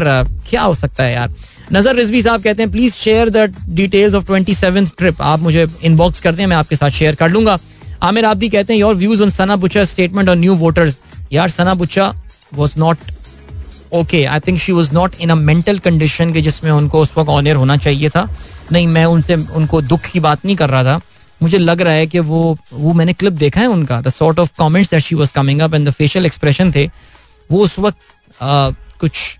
क्या हो सकता है यार? नज़र रिजवी साहब कहते हैं please share the details of twenty seven trip आप मुझे इनबॉक्स कर दें, मैं आपके साथ शेयर कर लूँगा। आमिर आबदी कहते हैं your views on Sana Bucha statement on new voters यार Sana Bucha was not okay I think she was not in a mental condition के जिसमें उनको उस वक्त ऑनर होना चाहिए था। नहीं, मैं उनसे, उनको दुख की बात नहीं कर रहा था। मुझे लग रहा है कि वो वो मैंने क्लिप देखा है उनका the sort of comments that she was coming up and the facial expression थे, वो उस वक्त कुछ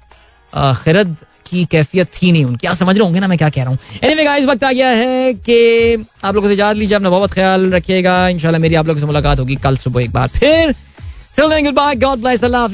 खिरद की कैफियत थी नहीं उनकी आप समझ रहे होंगे ना मैं क्या कह रहा हूँ anyway, guys, वक्त आ गया है कि आप लोगों से याद लीजिए अपना बहुत ख्याल रखिएगा इंशाल्लाह मेरी आप लोगों से मुलाकात होगी कल सुबह एक बार फिर Till then, goodbye. God bless. Allah.